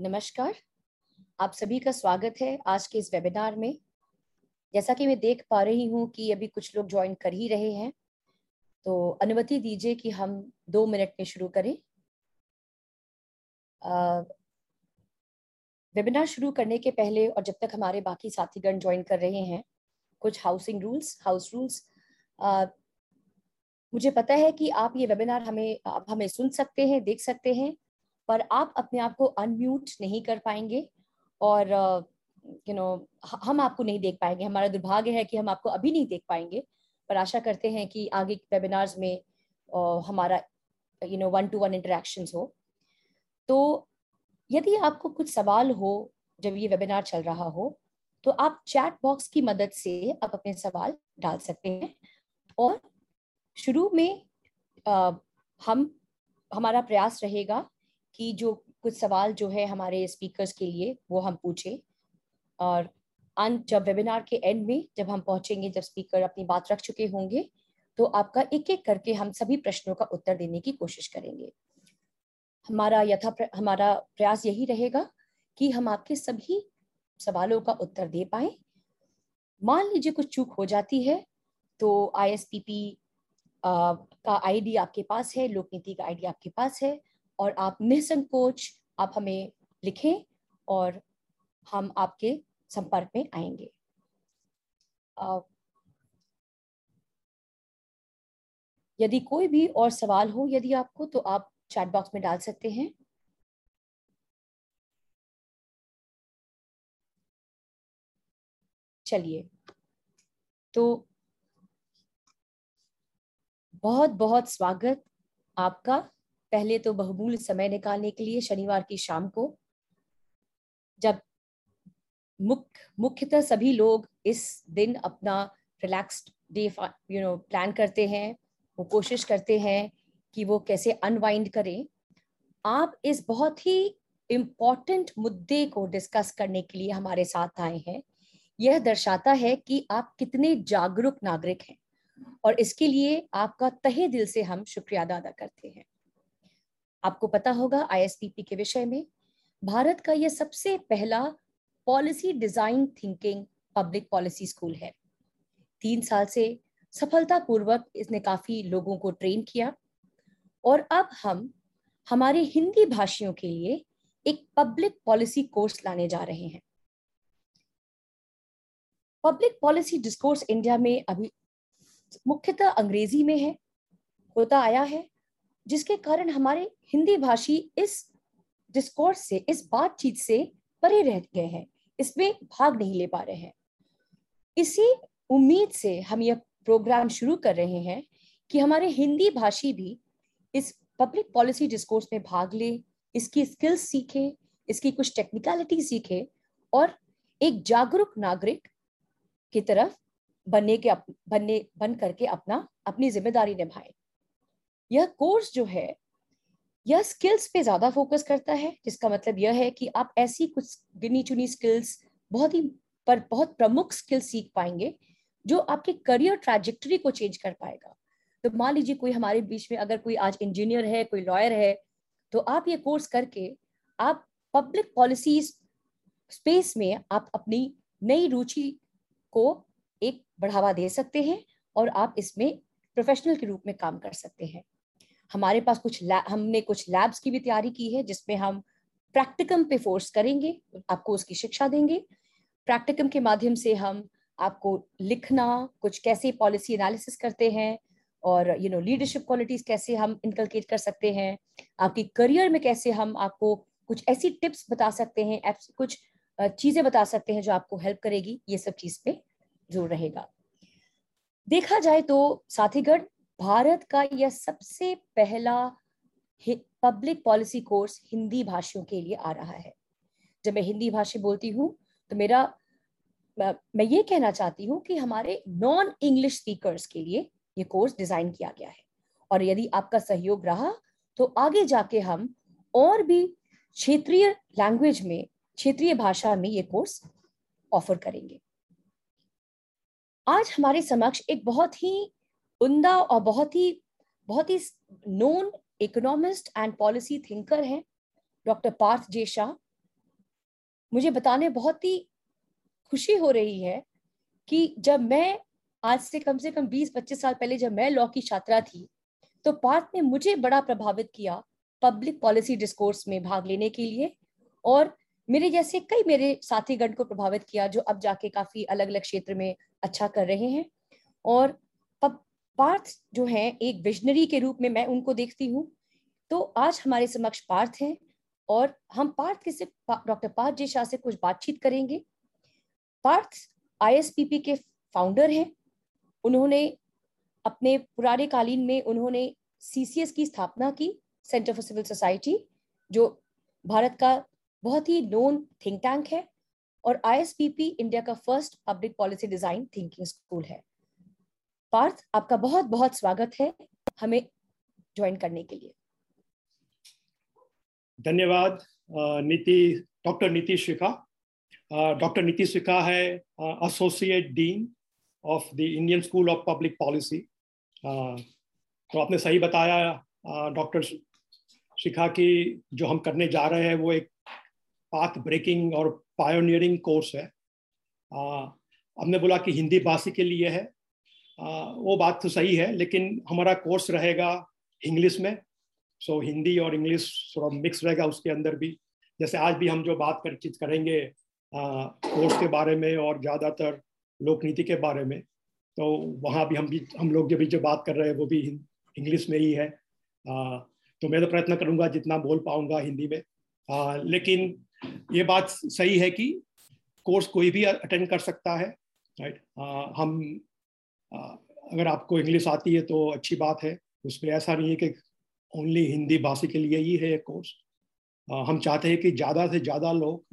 नमस्कार। आप सभी का स्वागत है आज के इस वेबिनार में। जैसा कि मैं देख पा रही हूँ कि अभी कुछ लोग ज्वाइन कर ही रहे हैं तो अनुमति दीजिए कि हम दो मिनट में शुरू करें। वेबिनार शुरू करने के पहले और जब तक हमारे बाकी साथीगण ज्वाइन कर रहे हैं, कुछ हाउसिंग रूल्स हाउस रूल्स मुझे पता है कि आप ये वेबिनार हमें, आप हमें सुन सकते हैं, देख सकते हैं। पर आप अपने आप को अनम्यूट नहीं कर पाएँगे और यू नो हम आपको नहीं देख पाएँगे। हमारा दुर्भाग्य है कि हम आपको अभी नहीं देख पाएँगे पर आशा करते हैं कि आगे वेबिनार्स में हमारा you know one to one interactions हो। तो यदि आपको कुछ सवाल हो जब ये वेबिनार चल रहा हो तो आप चैट बॉक्स की मदद से आप अपने सवाल डाल सकते हैं और शुरू में आ, हम हमारा प्रयास रहेगा कि जो कुछ सवाल जो है हमारे स्पीकर्स के लिए वो हम पूछें। और अंत जब वेबिनार के एंड में जब हम पहुँचेंगे जब स्पीकर अपनी बात रख चुके होंगे तो आपका एक एक करके हम सभी प्रश्नों का उत्तर देने की कोशिश करेंगे। हमारा यथा प्र, हमारा प्रयास यही रहेगा कि हम आपके सभी सवालों का उत्तर दे पाए। मान लीजिए कुछ चूक हो जाती है तो आईएसपीपी का आईडी आपके पास है लोक नीति का आईडी आपके पास है और आप निसंकोच आप हमें लिखें और हम आपके संपर्क में आएँगे। यदि कोई भी और सवाल हो यदि आपको तो आप चैट बॉक्स में डाल सकते हैं। चलिए तो बहुत बहुत स्वागत आपका। पहले तो बहुमूल्य समय निकालने के लिए शनिवार की शाम को, जब मुख्य, मुख्यतः सभी लोग इस दिन अपना relaxed day you know plan करते हैं, वो कोशिश करते हैं कि वो कैसे अनवाइंड करें। आप इस बहुत ही इम्पोर्टेंट मुद्दे को डिस्कस करने के लिए हमारे साथ आए हैं। यह दर्शाता है कि आप कितने जागरूक नागरिक हैं और इसके लिए आपका तहे दिल से हम शुक्रिया अदा करते हैं। आपको पता होगा आईएसपीपी के विषय में, भारत का यह सबसे पहला policy design thinking public policy school है। तीन साल से सफलतापूर्वक इसने काफ़ी लोगों को ट्रेन किया। और अब हम, हमारे हिंदी भाषियों के लिए एक पब्लिक पॉलिसी कोर्स लाने जा रहे हैं। पब्लिक पॉलिसी डिस्कोर्स इंडिया में अभी मुख्यतः अंग्रेज़ी में है, होता आया है। जिसके कारण हमारे हिंदी भाषी इस डिस्कोर्स से, इस बातचीत से परे रह गए हैं। इसमें भाग नहीं ले पा रहे हैं। इसी उम्मीद से हम यह प्रोग्राम शुरू कर रहे हैं कि हमारे हिंदी भाषी भी इस पब्लिक पॉलिसी डिस्कोर्स में भाग ले, इसकी स्किल्स सीखे, इसकी कुछ टेक्निकलिटी सीखे और एक जागरूक नागरिक की तरफ़ बनने के बनने, बन करके अपना, अपनी ज़िम्मेदारी निभाए। यह कोर्स जो है, यह स्किल्स पे ज़्यादा फोकस करता है, जिसका मतलब यह है कि आप ऐसी कुछ गिनी चुनी स्किल्स बहुत ही, पर बहुत प्रमुख स्किल्स सीख पाएँगे, जो आपके करियर ट्रैजेक्टरी को चेंज कर पाएगा। तो मान लीजिए कोई हमारे बीच में अगर कोई आज इंजीनियर है, कोई लॉयर है तो आप ये कोर्स करके आप पब्लिक पॉलिसी स्पेस में आप अपनी नई रुचि को एक बढ़ावा दे सकते हैं और आप इसमें प्रोफेशनल के रूप में काम कर सकते हैं। हमारे पास कुछ हमने कुछ लैब्स की भी तैयारी की है, जिसमें हम प्रैक्टिकम पे फोर्स करेंगे, आपको उसकी शिक्षा देंगे। प्रैक्टिकम के माध्यम से हम आपको लिखना, कुछ कैसे पॉलिसी एनालिसिस करते हैं, और यू नो लीडरशिप क्वालिटीज कैसे हम इनकलकेट कर सकते हैं, आपकी करियर में कैसे हम आपको कुछ ऐसी टिप्स बता सकते हैं कुछ चीज़ें बता सकते हैं जो आपको हेल्प करेगी, ये सब चीज़ पे ज़ोर रहेगा। देखा जाए तो साथीगढ़ भारत का यह सबसे पहला पब्लिक पॉलिसी कोर्स हिंदी भाषियों के लिए आ रहा है। जब मैं हिंदी भाषी बोलती हूँ तो मेरा, मैं ये कहना चाहती हूँ कि हमारे नॉन इंग्लिश स्पीकर्स के लिए ये कोर्स डिज़ाइन किया गया है। और यदि आपका सहयोग रहा तो आगे जाके हम और भी क्षेत्रीय लैंग्वेज में, क्षेत्रीय भाषा में ये कोर्स ऑफ़र करेंगे। आज हमारे समक्ष एक बहुत ही उमदा और बहुत ही बहुत ही known economist and policy thinker हैं डॉक्टर पार्थ जे शाह मुझे बताने बहुत ही खुशी हो रही है कि जब मैं आज से कम से कम 20-25 साल पहले जब मैं लॉ की छात्रा थी तो पार्थ ने मुझे बड़ा प्रभावित किया पब्लिक पॉलिसी डिस्कोर्स में भाग लेने के लिए और मेरे जैसे कई मेरे साथीगण को प्रभावित किया जो अब जाके काफ़ी अलग अलग क्षेत्र में अच्छा कर रहे हैं और पार्थ जो है, एक विजनरी के रूप में मैं उनको देखती हूँ। तो आज हमारे समक्ष पार्थ हैं और हम पार्थ के से डॉक्टर पार्थ जी शाह से कुछ बातचीत करेंगे। पार्थ आईएसपीपी के फाउंडर हैं। उन्होंने अपने पुराने कालीन में उन्होंने सीसीएस की स्थापना की सेंटर फॉर सिविल सोसाइटी जो भारत का बहुत ही नोन थिंक टैंक है और आईएसपीपी इंडिया का first public policy design thinking school है। पार्थ, आपका बहुत बहुत स्वागत है हमें ज्वाइन करने के लिए। धन्यवाद नीति डॉक्टर नीति शिखा। डॉक्टर नीति शिखा है associate dean of the Indian school of public policy तो आपने सही बताया डॉक्टर शिखा की जो हम करने जा रहे हैं, वो एक पाथ ब्रेकिंग और पायोनियरिंग कोर्स है। हमने बोला कि हिंदी भाषी के लिए है वो बात तो सही है लेकिन हमारा कोर्स रहेगा इंग्लिश में सो so, हिंदी और इंग्लिश थोड़ा मिक्स रहेगा उसके अंदर भी। जैसे आज भी हम जो बात कर चीज़ करेंगे कोर्स के बारे में और ज़्यादातर लोक नीति के बारे में तो वहाँ भी हम भी हम लोग जो भी जो बात कर रहे हैं वो भी इंग्लिश में ही है। आ, तो मैं तो प्रयत्न करूँगा जितना बोल पाऊँगा हिंदी में। आ, लेकिन ये बात सही है कि कोर्स कोई भी अटेंड कर सकता है राइट हम अगर आपको इंग्लिश आती है तो अच्छी बात है। उसमें ऐसा नहीं है कि ओनली हिंदी भाषी के लिए ही है ये कोर्स हम चाहते हैं कि ज़्यादा से ज़्यादा लोग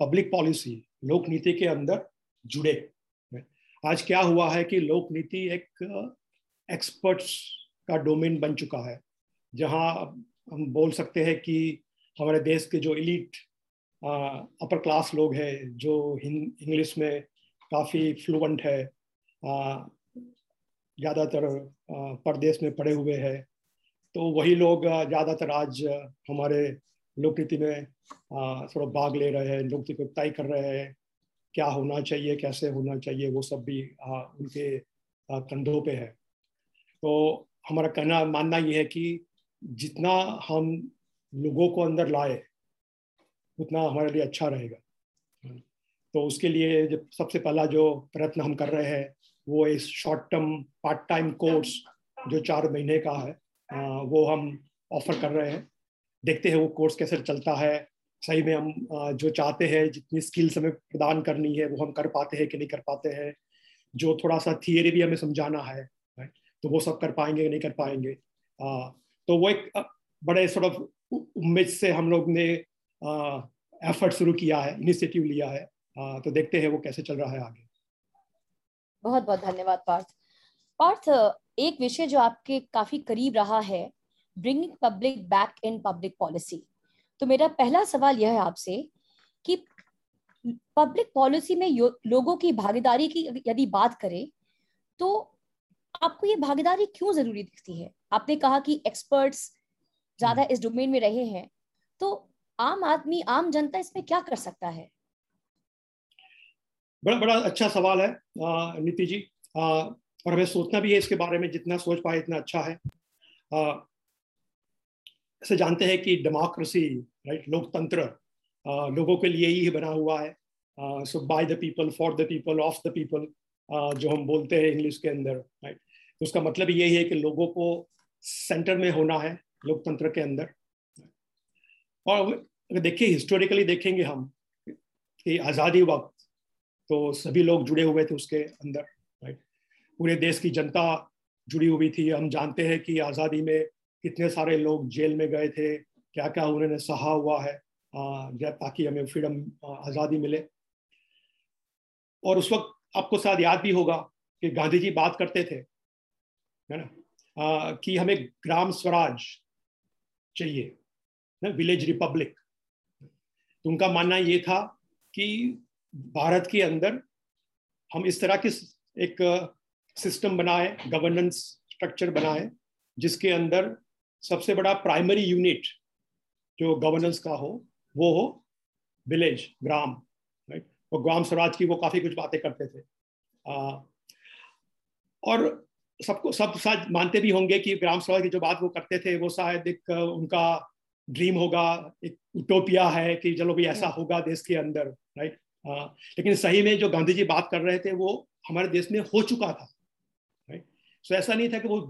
पब्लिक पॉलिसी लोक नीति के अंदर जुड़े। आज क्या हुआ है कि लोक नीति एक एक्सपर्ट्स का डोमेन बन चुका है, जहाँ हम बोल सकते हैं कि हमारे देश के जो इलीट अपर क्लास लोग हैं, जो इंग्लिश में काफ़ी फ्लुएंट है ज़्यादातर परदेश में पड़े हुए हैं। तो वही लोग ज़्यादातर आज हमारे लोकनीति में थोड़ा भाग ले रहे हैं लोकनीति को तय कर रहे हैं। क्या होना चाहिए कैसे होना चाहिए वो सब भी आ, उनके कंधों पे है। तो हमारा कहना मानना ये है कि जितना हम लोगों को अंदर लाए उतना हमारे लिए अच्छा रहेगा। तो उसके लिए जब सबसे पहला जो प्रयत्न हम कर रहे हैं वो इस short term part time course जो चार महीने का है वो हम ऑफ़र कर रहे हैं। देखते हैं वो कोर्स कैसे चलता है। सही में हम जो चाहते हैं, जितनी स्किल्स हमें प्रदान करनी है, वो हम कर पाते हैं कि नहीं कर पाते हैं। जो थोड़ा सा थियरी भी हमें समझाना है तो वो सब कर पाएँगे नहीं कर पाएँगे। तो वो एक बड़े सॉर्ट ऑफ़ उम्मीद से हम लोग ने एफर्ट शुरू किया है इनिशिएटिव लिया है। तो देखते हैं वो कैसे चल रहा है आगे। बहुत बहुत धन्यवाद, पार्थ। पार्थ, एक विषय जो आपके काफ़ी करीब रहा है bringing public back in public policy तो मेरा पहला सवाल यह है आपसे कि पब्लिक पॉलिसी में लोगों की भागीदारी की यदि बात करें तो आपको ये भागीदारी क्यों ज़रूरी दिखती है? आपने कहा कि एक्सपर्ट्स ज़्यादा इस डोमेन में रहे हैं। तो आम आदमी, आम जनता इसमें क्या कर सकता है? बड़ा बड़ा अच्छा सवाल है नीति जी। आ, और हमें सोचना भी है इसके बारे में जितना सोच पाए इतना अच्छा है। ऐसे जानते हैं कि डेमोक्रेसी राइट लोकतंत्र लोगों के लिए ही बना हुआ है। So by the people for the people of the people जो हम बोलते हैं इंग्लिश के अंदर राइट तो उसका मतलब यही है कि लोगों को सेंटर में होना है लोकतंत्र के अंदर। और अगर देखिए हिस्टोरिकली देखेंगे हम कि आज़ादी वक्त तो सभी लोग जुड़े हुए थे उसके अंदर राइट पूरे देश की जनता जुड़ी हुई थी। हम जानते हैं कि आज़ादी में कितने सारे लोग जेल में गए थे क्या क्या उन्होंने सहा हुआ है ताकि हमें फ्रीडम आज़ादी मिले। और उस वक्त आपको शायद याद भी होगा कि गांधी जी बात करते थे, है ना? कि हमें ग्राम स्वराज चाहिए ना? विलेज रिपब्लिक तो उनका मानना ये था कि भारत के अंदर हम इस तरह की एक सिस्टम बनाए गवर्नेंस स्ट्रक्चर बनाए जिसके अंदर सबसे बड़ा प्राइमरी यूनिट जो गवर्नेंस का हो वो हो विलेज ग्राम राइट वो ग्राम स्वराज की वो काफ़ी कुछ बातें करते थे। आ, और सबको सब शायद सब मानते भी होंगे कि ग्राम स्वराज की जो बात वो करते थे वो शायद एक उनका ड्रीम होगा एक उटोपिया है कि चलो भी ऐसा होगा देश के अंदर राइट लेकिन सही में जो गांधी जी बात कर रहे थे, वो हमारे देश में हो चुका था सो ऐसा नहीं था कि वो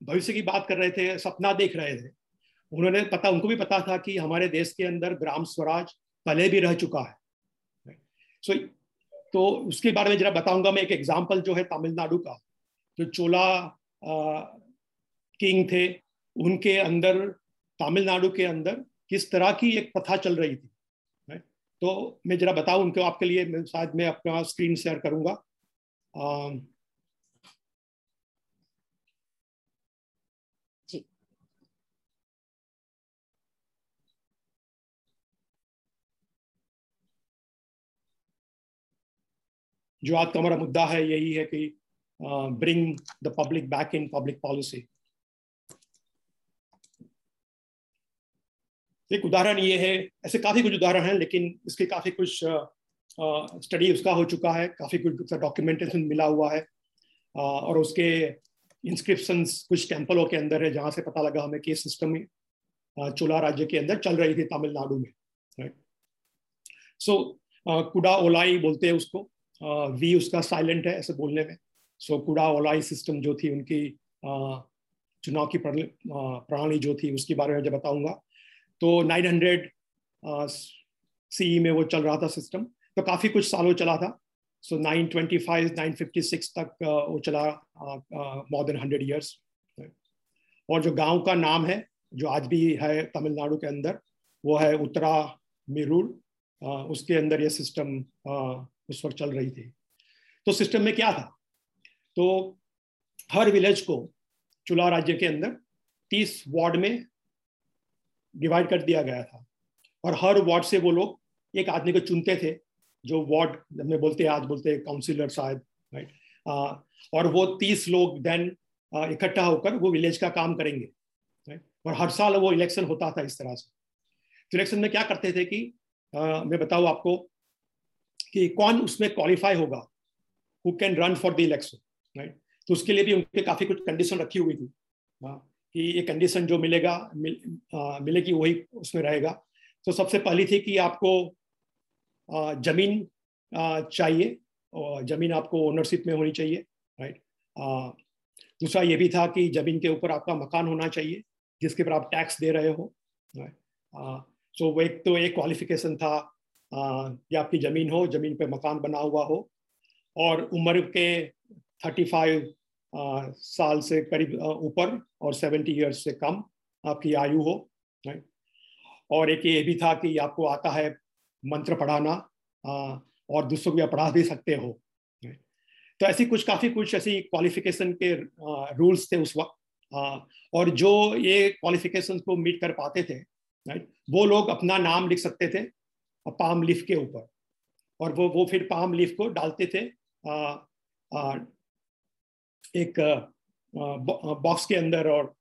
भविष्य की बात कर रहे थे, सपना देख रहे थे। उन्होंने पता, उनको भी पता था कि हमारे देश के अंदर ग्राम स्वराज पहले भी रह चुका है सो तो उसके बारे में जरा बताऊँगा मैं, एक एग्ज़ाम्पल जो है तमिलनाडु का। जो चोला किंग थे, उनके अंदर, तमिलनाडु के अंदर किस तरह की एक प्रथा चल रही थी? तो मैं जरा बताऊँ उनको आपके लिए शायद मैं अपना स्क्रीन शेयर करूँगा। जो। आज का हमारा मुद्दा है यही है कि bring the public back in public policy एक उदाहरण ये है ऐसे काफ़ी कुछ उदाहरण हैं लेकिन इसके काफ़ी कुछ स्टडी उसका हो चुका है काफ़ी कुछ डॉक्यूमेंटेशन मिला हुआ है आ, और उसके इंस्क्रिप्शन कुछ टेम्पलों के अंदर है जहाँ से पता लगा हमें कि सिस्टम चोला राज्य के अंदर चल रही थी तमिलनाडु में राइट सो कुडा ओलाई बोलते हैं उसको वी उसका साइलेंट है ऐसे बोलने में सो कुडा ओलाई सिस्टम जो थी उनकी चुनाव की प्रणाली जो थी उसके बारे में जब बताऊँगा तो 900 CE में वो चल रहा था सिस्टम तो काफ़ी कुछ सालों चला था। So nine twenty five, nine fifty six तक वो चला मोर देन हंड्रेड ईयर्स और जो गाँव का नाम है, जो आज भी है तमिलनाडु के अंदर, वो है उत्तरा मिरूल उसके अंदर ये सिस्टम उस वक्त चल रही थी। तो सिस्टम में क्या था? तो हर विलेज को, चुला राज्य के अंदर तीस वार्ड में डिवाइड कर दिया गया था। और हर वार्ड से वो लोग एक आदमी को चुनते थे जो वार्ड में बोलते आज बोलते काउंसिलर शायद राइट और वो तीस लोग देन इकट्ठा होकर वो विलेज का काम करेंगे राइट और हर साल वो इलेक्शन होता था इस तरह से। तो इलेक्शन में क्या करते थे कि आ, मैं बताऊँ आपको कि कौन उसमें क्वालिफाई होगा who can run for the election right तो उसके लिए भी उनके काफ़ी कुछ कंडीशन रखी हुई थी। कि ये कंडीशन जो मिलेगा मिल, आ, मिलेगी वही उसमें रहेगा। तो सबसे पहली थी कि आपको आ, ज़मीन आ, चाहिए और ज़मीन आपको ओनरशिप में होनी चाहिए राइट दूसरा ये भी था कि ज़मीन के ऊपर आपका मकान होना चाहिए जिसके ऊपर आप टैक्स दे रहे हो राइट सो वो एक तो एक क्वालिफिकेशन था कि आपकी ज़मीन हो ज़मीन पे मकान बना हुआ हो। और उम्र के थर्टी फाइव साल से करीब ऊपर और सेवेंटी ईयर्स से कम आपकी आयु हो और एक ये भी था कि आपको आता है मंत्र पढ़ाना और दूसरों को पढ़ा भी सकते हो तो ऐसी कुछ, काफ़ी कुछ ऐसी क्वालिफिकेशन के रूल्स थे उस वक्त और जो ये क्वालिफिकेशन को मीट कर पाते थे वो लोग अपना नाम लिख सकते थे पाम लीफ के ऊपर, और वो वो फिर पाम लीफ को डालते थे एक बॉक्स के अंदर और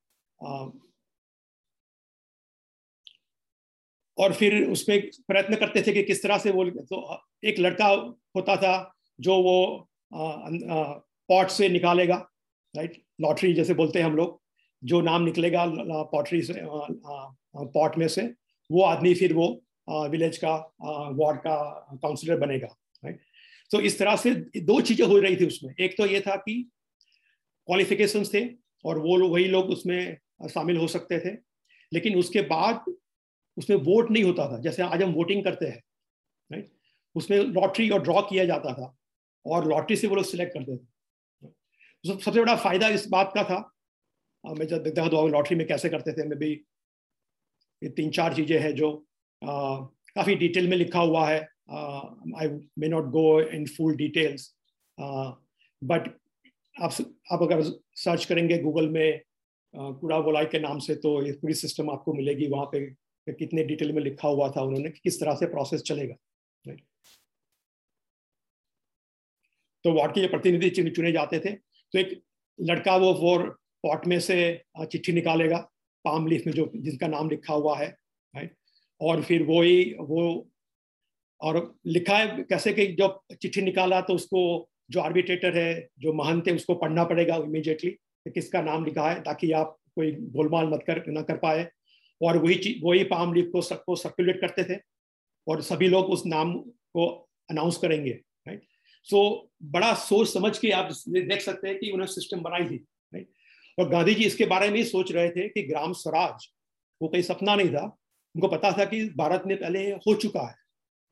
और फिर उसमें प्रयत्न करते थे कि किस तरह से वो तो एक लड़का होता था जो वो पॉट से निकालेगा, राइट? लॉटरी जैसे बोलते हैं हम लोग, जो नाम निकलेगा पॉटरी से पॉट में से, वो आदमी फिर वो विलेज का वार्ड का काउंसिलर बनेगा, राइट? तो इस तरह से दो चीज़ें हो रही थी उसमें। एक तो ये था कि क्वालिफिकेशंस थे और वो वही लोग उसमें शामिल हो सकते थे। लेकिन उसके बाद उसमें वोट नहीं होता था, जैसे आज हम वोटिंग करते हैं राइट उसमें लॉटरी और ड्रॉ किया जाता था और लॉटरी से वो लोग सिलेक्ट करते थे। तो सबसे बड़ा फ़ायदा इस बात का था मैं जब देखता था तो लॉटरी में कैसे करते थे, मैं भी ये तीन चार चीज़ें हैं जो काफ़ी डिटेल में लिखा हुआ है। I may not go in full details but आप आप अगर सर्च करेंगे गूगल में कूड़ा बोलाई के नाम से तो ये पूरी सिस्टम आपको मिलेगी। वहाँ पे कितने डिटेल में लिखा हुआ था उन्होंने कि किस तरह से प्रोसेस चलेगा तो वार्ड के प्रतिनिधि चुने जाते थे। तो एक लड़का वो वो पॉट में से चिट्ठी निकालेगा पाम लीफ में जो, जिनका नाम लिखा हुआ है राइट और फिर वो ही वो, और लिखा है कैसे कि जब चिट्ठी निकाला तो उसको जो आर्बिट्रेटर है, जो महंत है, उसको पढ़ना पड़ेगा इमीडिएटली कि किसका नाम लिखा है, ताकि आप कोई गोलमाल मत कर, ना कर पाए। और वही चीज़ वही पाम लीफ को सबको सर्कुलेट करते थे और सभी लोग उस नाम को अनाउंस करेंगे राइट सो बड़ा सोच समझ के आप देख सकते हैं कि उन्होंने सिस्टम बनाई थी राइट और गांधी जी इसके बारे में सोच रहे थे कि ग्राम स्वराज, वो कहीं सपना नहीं था। उनको पता था कि भारत में पहले हो चुका है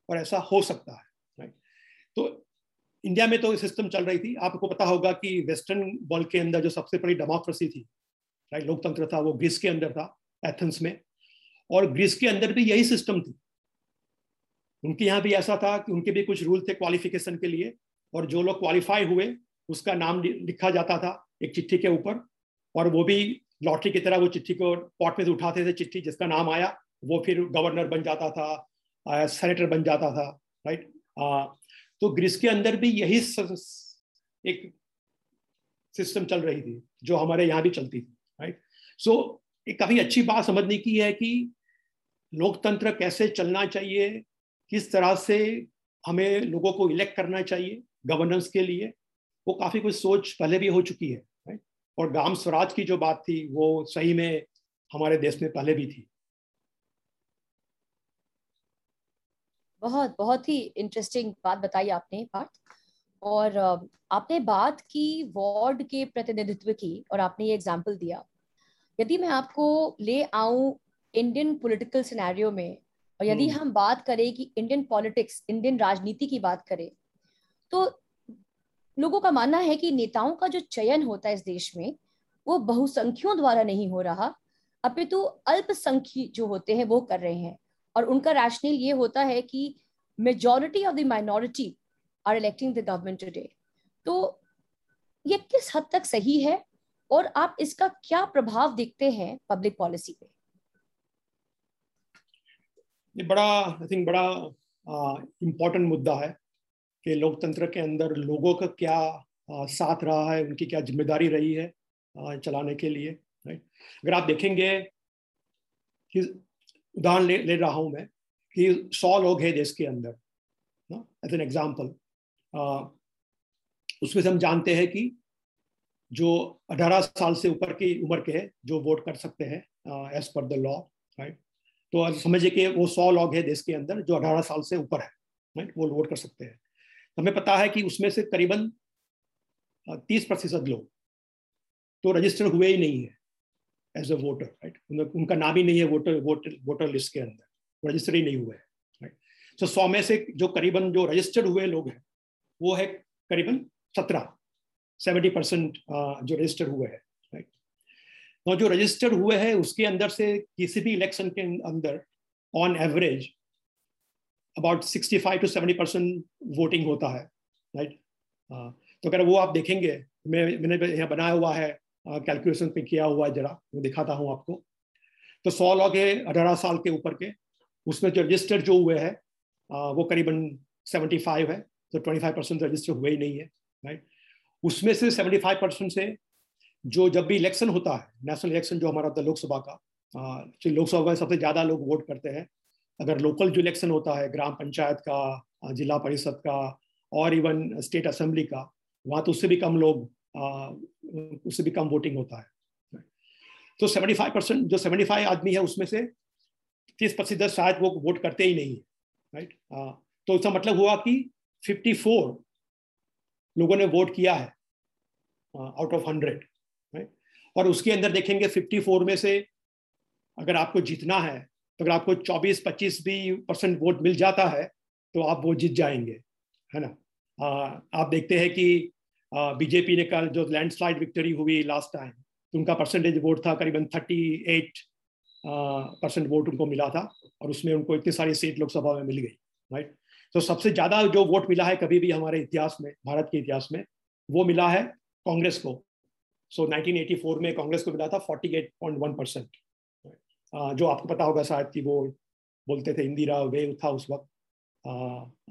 और ऐसा हो सकता है राइट तो इंडिया में तो सिस्टम चल रही थी। आपको पता होगा कि वेस्टर्न वर्ल्ड के अंदर जो सबसे बड़ी डेमोक्रेसी थी राइट लोकतंत्र था, वो ग्रीस के अंदर था एथेंस में। और ग्रीस के अंदर भी यही सिस्टम थी। उनके यहाँ भी ऐसा था कि उनके भी कुछ रूल थे क्वालिफिकेशन के लिए, और जो लोग क्वालिफाई हुए, उसका नाम लिखा जाता था एक चिट्ठी के ऊपर। और वो भी लॉटरी की तरह वो चिट्ठी को पॉट में से उठाते थे चिट्ठी, जिसका नाम आया, वो फिर गवर्नर बन जाता था सेनेटर बन जाता था राइट तो ग्रीस के अंदर भी यही एक सिस्टम चल रही थी, जो हमारे यहाँ भी चलती थी राइट सो एक काफ़ी अच्छी बात समझने की है कि लोकतंत्र कैसे चलना चाहिए, किस तरह से हमें लोगों को इलेक्ट करना चाहिए गवर्नेंस के लिए, वो काफ़ी कुछ सोच पहले भी हो चुकी है राइट और ग्राम स्वराज की जो बात थी, वो सही में हमारे देश में पहले भी थी। बहुत बहुत ही इंटरेस्टिंग बात बताई आपने बात और आपने बात की वार्ड के प्रतिनिधित्व की और आपने ये एग्ज़ाम्पल दिया। यदि मैं आपको ले आऊँ इंडियन पॉलिटिकल सिनेरियो में और यदि हम्म। हम बात करें कि इंडियन पॉलिटिक्स इंडियन राजनीति की बात करें तो लोगों का मानना है कि नेताओं का जो चयन होता है इस देश में वो बहुसंख्यों द्वारा नहीं हो रहा। अपितु अल्पसंख्य जो होते हैं वो कर रहे हैं। और उनका रैशनल ये होता है कि majority of the minority are electing the government today तो ये किस हद तक सही है और आप इसका क्या प्रभाव देखते हैं पब्लिक पॉलिसी पे? ये बड़ा आई थिंक बड़ा इम्पोर्टेंट मुद्दा है कि लोकतंत्र के अंदर लोगों का क्या आ, साथ रहा है उनकी क्या ज़िम्मेदारी रही है आ, चलाने के लिए राइट अगर आप देखेंगे उदाहरण ले, ले रहा हूँ मैं कि सौ लोग हैं देश के अंदर एज एन एग्ज़ाम्पल उसमें से हम जानते हैं कि जो 18 साल से ऊपर की उम्र के हैं जो वोट कर सकते हैं as per the law right तो समझिए कि वो सौ लोग हैं देश के अंदर जो 18 साल से ऊपर है राइट वो वोट कर सकते हैं। तो हमें पता है कि उसमें से करीबन तीस प्रतिशत लोग तो रजिस्टर हुए ही नहीं है। एज अ वोटर राइट उनका नाम ही नहीं है वोटर वोटर वोटर लिस्ट के अंदर। रजिस्टर ही नहीं हुए हैं राइट तो सौ में से जो करीबन जो रजिस्टर्ड हुए लोग हैं, वो है करीबन सत्रह सेवेंटी परसेंट जो रजिस्टर हुए हैं राइट और जो रजिस्टर हुए हैं, उसके अंदर से किसी भी इलेक्शन के अंदर on average about sixty five to seventy percent voting होता है राइट तो अगर वो आप देखेंगे, मैं, मैंने यहाँ बनाया हुआ है कैलकुलेशन पे किया हुआ है जरा, मैं दिखाता हूँ आपको। तो सौ लोग है अठारह साल के ऊपर के, उसमें जो रजिस्टर जो हुए हैं वो करीबन सेवेंटी फाइव है तो ट्वेंटी फाइव परसेंट रजिस्टर हुए ही नहीं है राइट उसमें से 75 परसेंट से जो जब भी इलेक्शन होता है नेशनल इलेक्शन जो हमारा होता है लोकसभा का लोकसभा में सबसे ज़्यादा लोग वोट करते हैं, अगर लोकल जो इलेक्शन होता है, ग्राम पंचायत का, जिला परिषद का, और इवन स्टेट असेंबली का, वहाँ तो उससे भी कम लोग उससे भी कम वोटिंग होता है। तो 75 परसेंट जो 75 आदमी है उसमें से तीस प्रतिशत शायद वो वोट करते ही नहीं है राइट तो इसका मतलब हुआ कि 54 लोगों ने वोट किया है आउट ऑफ़ हंड्रेड राइट और उसके अंदर देखेंगे 54 में से अगर आपको जीतना है तो अगर आपको 24-25 भी परसेंट वोट मिल जाता है तो आप वो जीत जाएँगे है ना? आ, आप देखते हैं कि बीजेपी ने कल जो लैंडस्लाइड विक्ट्री हुई लास्ट टाइम तो उनका परसेंटेज वोट था करीबन 38 परसेंट वोट उनको मिला था और उसमें उनको इतनी सारी सीट लोकसभा में मिल गई राइट तो सबसे ज़्यादा जो वोट मिला है कभी भी हमारे इतिहास में भारत के इतिहास में वो मिला है कांग्रेस को। सो so, 1984 में कांग्रेस को मिला था 48.1 परसेंट जो आपको पता होगा शायद कि वो बोलते थे इंदिरा वेव था उस वक्त। आ,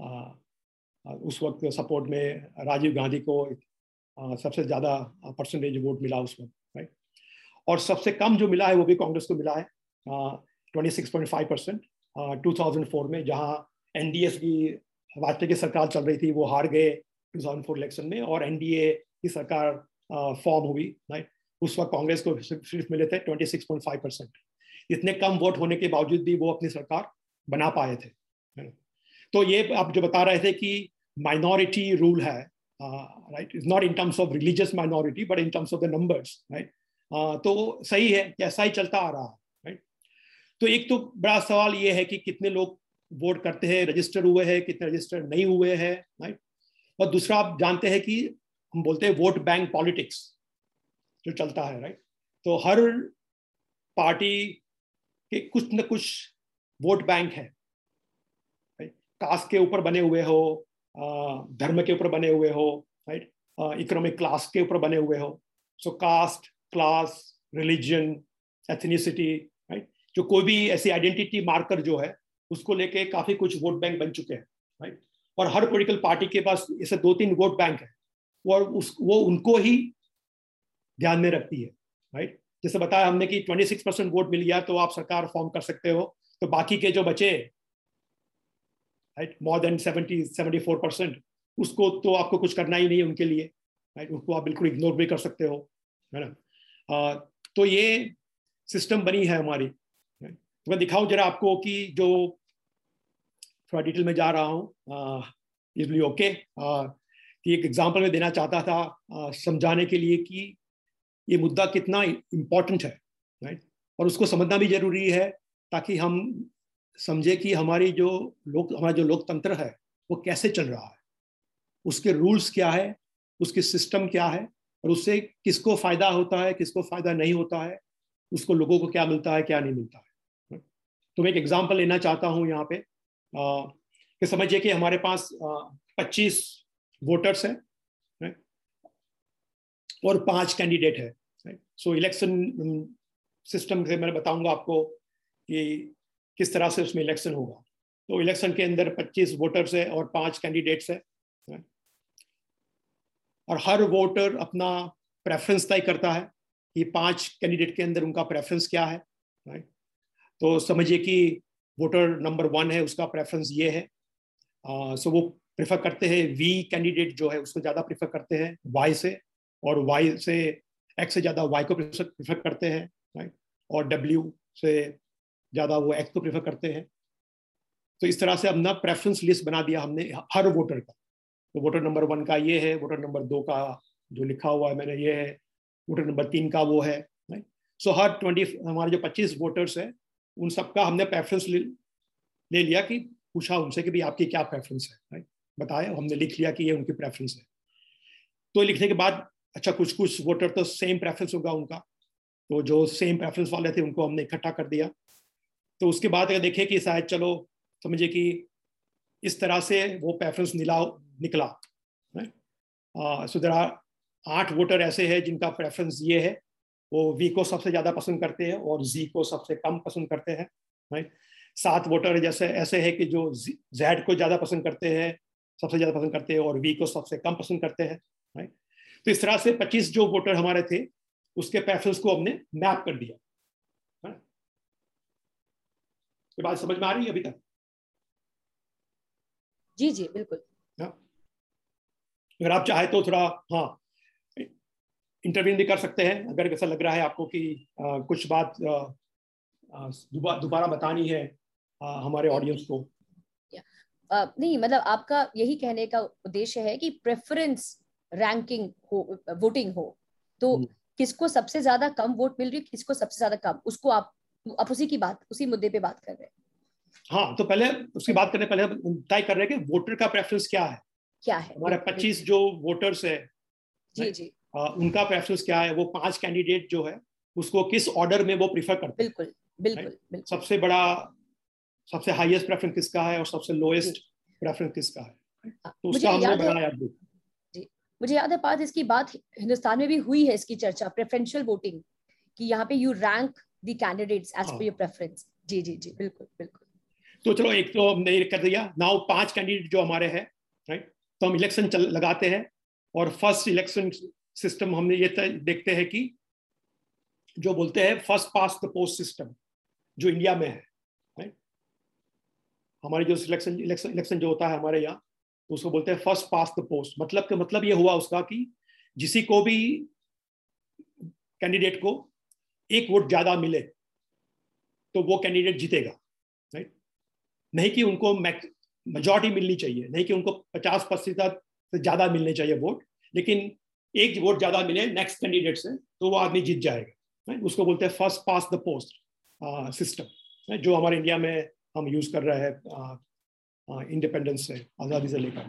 आ, उस वक्त सपोर्ट में राजीव गांधी को सबसे ज़्यादा परसेंटेज वोट मिला उसमें राइट और सबसे कम जो मिला है, वो भी कांग्रेस को मिला है twenty six point five percent two thousand four में, जहाँ एनडीएस की, वाजपेयी की सरकार चल रही थी, वो हार गए 2004 इलेक्शन में, और एनडीए की सरकार फॉर्म हुई राइट उस वक्त कांग्रेस को सिर्फ़ मिले थे 26.5 परसेंट इतने कम वोट होने के बावजूद भी वो अपनी सरकार बना पाए थे तो ये आप जो बता रहे थे कि माइनॉरिटी रूल है right is not in terms of religious minority but in terms of the numbers right तो सही है ऐसा ही चलता आ रहा है राइट तो एक तो बड़ा सवाल ये है कि कितने लोग वोट करते हैं रजिस्टर हुए हैं, कितने रजिस्टर नहीं हुए हैं राइट और दूसरा, आप जानते हैं कि हम बोलते हैं वोट बैंक पॉलिटिक्स जो चलता है राइट तो हर पार्टी के कुछ न कुछ वोट बैंक है कास्ट के ऊपर बने हुए हो धर्म के ऊपर बने हुए हो राइट इकोनॉमिक क्लास के ऊपर बने हुए हो। So caste class religion ethnicity right जो कोई भी ऐसी आइडेंटिटी मार्कर जो है, उसको लेके काफ़ी कुछ वोट बैंक बन चुके हैं राइट और हर पोलिटिकल पार्टी के पास ऐसे दो तीन वोट बैंक है, और उस, वो उनको ही ध्यान में रखती है राइट जैसे बताया हमने कि 26 परसेंट वोट मिल गया तो आप सरकार फॉर्म कर सकते हो। तो बाकी के जो बचे राइट मोर देन 70 74 परसेंट उसको तो आपको कुछ करना ही नहीं है उनके लिए राइट उसको आप बिल्कुल इग्नोर भी कर सकते हो है ना तो ये सिस्टम बनी है हमारी तो मैं दिखाऊँ जरा आपको कि जो थोड़ा डिटेल में जा रहा हूँ इजली ओके कि एक एग्जांपल में देना चाहता था समझाने के लिए कि ये मुद्दा कितना इम्पोर्टेंट है राइट और उसको समझना भी ज़रूरी है ताकि हम समझे कि हमारी जो लोक, हमारा जो लोकतंत्र है, वो कैसे चल रहा है? उसके रूल्स क्या है? उसके सिस्टम क्या है? और उससे किसको फ़ायदा होता है, किसको फ़ायदा नहीं होता है? उसको लोगों को क्या मिलता है, क्या नहीं मिलता है? तो मैं एक एग्ज़ाम्पल लेना चाहता हूँ यहाँ पे। कि समझिए कि हमारे पास पच्चीस वोटर्स हैं और पाँच कैंडिडेट है सो इलेक्शन सिस्टम से मैं बताऊँगा आपको कि किस तरह से उसमें इलेक्शन होगा? तो इलेक्शन के अंदर 25 वोटर्स है और पाँच कैंडिडेट्स है और हर वोटर अपना प्रेफरेंस तय करता है कि पाँच कैंडिडेट के अंदर उनका प्रेफरेंस क्या है तो समझिए कि वोटर नंबर वन है उसका प्रेफरेंस ये है। आ, सो वो प्रेफर करते हैं वी कैंडिडेट जो है उसको ज़्यादा प्रेफर करते हैं वाई से और वाई से एक्स से ज़्यादा वाई को प्रेफर करते हैं राइट और डब्ल्यू से ज़्यादा वो एक्स को प्रेफर करते हैं। तो इस तरह से अपना प्रेफरेंस लिस्ट बना दिया हमने हर वोटर का। तो वोटर नंबर वन का ये है वोटर नंबर दो का जो लिखा हुआ है मैंने ये है वोटर नंबर तीन का वो है सो हर ट्वेंटी हमारे जो पच्चीस वोटर्स है उन सबका हमने प्रेफरेंस ले, ले लिया कि पूछा उनसे कि भाई आपकी क्या प्रेफरेंस है राइट बताया हमने लिख लिया कि ये उनकी प्रेफरेंस है। तो लिखने के बाद अच्छा कुछ कुछ वोटर तो सेम प्रेफरेंस होगा उनका। तो जो सेम प्रेफरेंस वाले थे उनको हमने इकट्ठा कर दिया। तो उसके बाद अगर देखें कि शायद चलो, समझिए कि इस तरह से वो प्रेफरेंस निला निकला सो आठ वोटर ऐसे हैं जिनका प्रेफरेंस ये है, वो वी को सबसे ज़्यादा पसंद करते हैं और जी को सबसे कम पसंद करते हैं राइट सात वोटर जैसे, ऐसे है कि जो जेड को ज़्यादा पसंद करते हैं, सबसे ज़्यादा पसंद करते हैं और वी को सबसे कम पसंद करते हैं राइट तो इस तरह से 25 जो वोटर हमारे थे, उसके प्रेफरेंस को हमने मैप कर दिया। ये बात समझ में आ रही है अभी तक? जी जी बिल्कुल। हाँ। अगर आप चाहे तो थोड़ा हाँ इंटरव्यू भी कर सकते हैं। अगर ऐसा लग रहा है आपको कि आ, कुछ बात दोबारा बतानी है आ, हमारे ऑडियंस को। आ, नहीं मतलब आपका यही कहने का उद्देश्य है कि प्रेफरेंस रैंकिंग हो वोटिंग हो। तो हम्म। किसको सबसे ज़्यादा कम वोट मिल रही है किसको सबसे ज़्यादा कम? उसको आप आप उसी की बात उसी मुद्दे पे बात कर रहे हैं। हाँ तो पहले उसकी बात करने पहले तय कर रहे हैं कि वोटर का प्रेफरेंस क्या है। क्या है? हमारे पच्चीस जो वोटर्स है जी जी। आ, उनका प्रेफरेंस क्या है? वो पाँच कैंडिडेट जो है उसको किस ऑर्डर में वो प्रीफर करते बिल्कुल बिल्कुल, बिल्कुल। सबसे बड़ा सबसे हाईएस्ट प्रेफरेंस किसका है और सबसे लोएस्ट प्रेफरेंस किसका है? हाँ, तो उसका हमने बनाया जी मुझे याद है बात इसकी बात हिंदुस्तान में भी हुई है इसकी चर्चा प्रेफरेंशियल वोटिंग कि यहाँ पे you rank the candidates as per your preference जी जी जी बिल्कुल बिल्कुल। तो चलो एक तो हमने कर दिया। नाउ पाँच कैंडिडेट जो हमारे हैं राइट तो हम इलेक्शन लगाते हैं और फ़र्स्ट इलेक्शन सिस्टम हमने ये देखते हैं कि जो बोलते हैं first past the post system जो इंडिया में है राइट हमारे जो सिलेक्शन इलेक्शन इलेक्शन जो होता है हमारे यहाँ तो उसको बोलते हैं फ़र्स्ट पास द पोस्ट मतलब के मतलब ये हुआ उसका कि जिसी को भी कैंडिडेट को एक वोट ज़्यादा मिले तो वो कैंडिडेट जीतेगा राइट नहीं कि उनको मेजोरिटी मिलनी चाहिए नहीं कि उनको पचास प्रतिशत से ज़्यादा मिलने चाहिए वोट लेकिन एक वोट ज़्यादा मिले नेक्स्ट कैंडिडेट से तो वो आदमी जीत जाएगा right? उसको बोलते हैं first past the post system जो हमारे इंडिया में हम यूज़ कर रहे हैं इंडिपेंडेंस से आज़ादी से लेकर।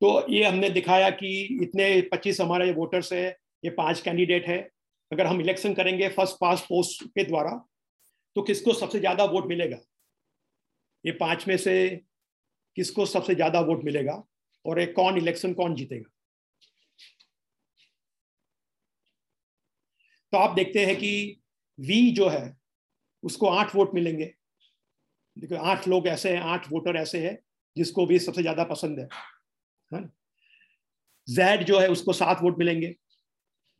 तो ये हमने दिखाया कि इतने 25 हमारे वोटर्स है ये पाँच कैंडिडेट है अगर हम इलेक्शन करेंगे फ़र्स्ट पास पोस्ट के द्वारा तो किसको सबसे ज़्यादा वोट मिलेगा? ये पाँच में से किसको सबसे ज़्यादा वोट मिलेगा? और एक कौन इलेक्शन कौन जीतेगा? तो आप देखते हैं कि वी जो है, उसको आठ वोट मिलेंगे। देखो, आठ लोग ऐसे हैं, आठ वोटर ऐसे हैं, जिसको भी सबसे ज़्यादा पसंद है। जेड जो है, उसको सात वोट मिलेंगे।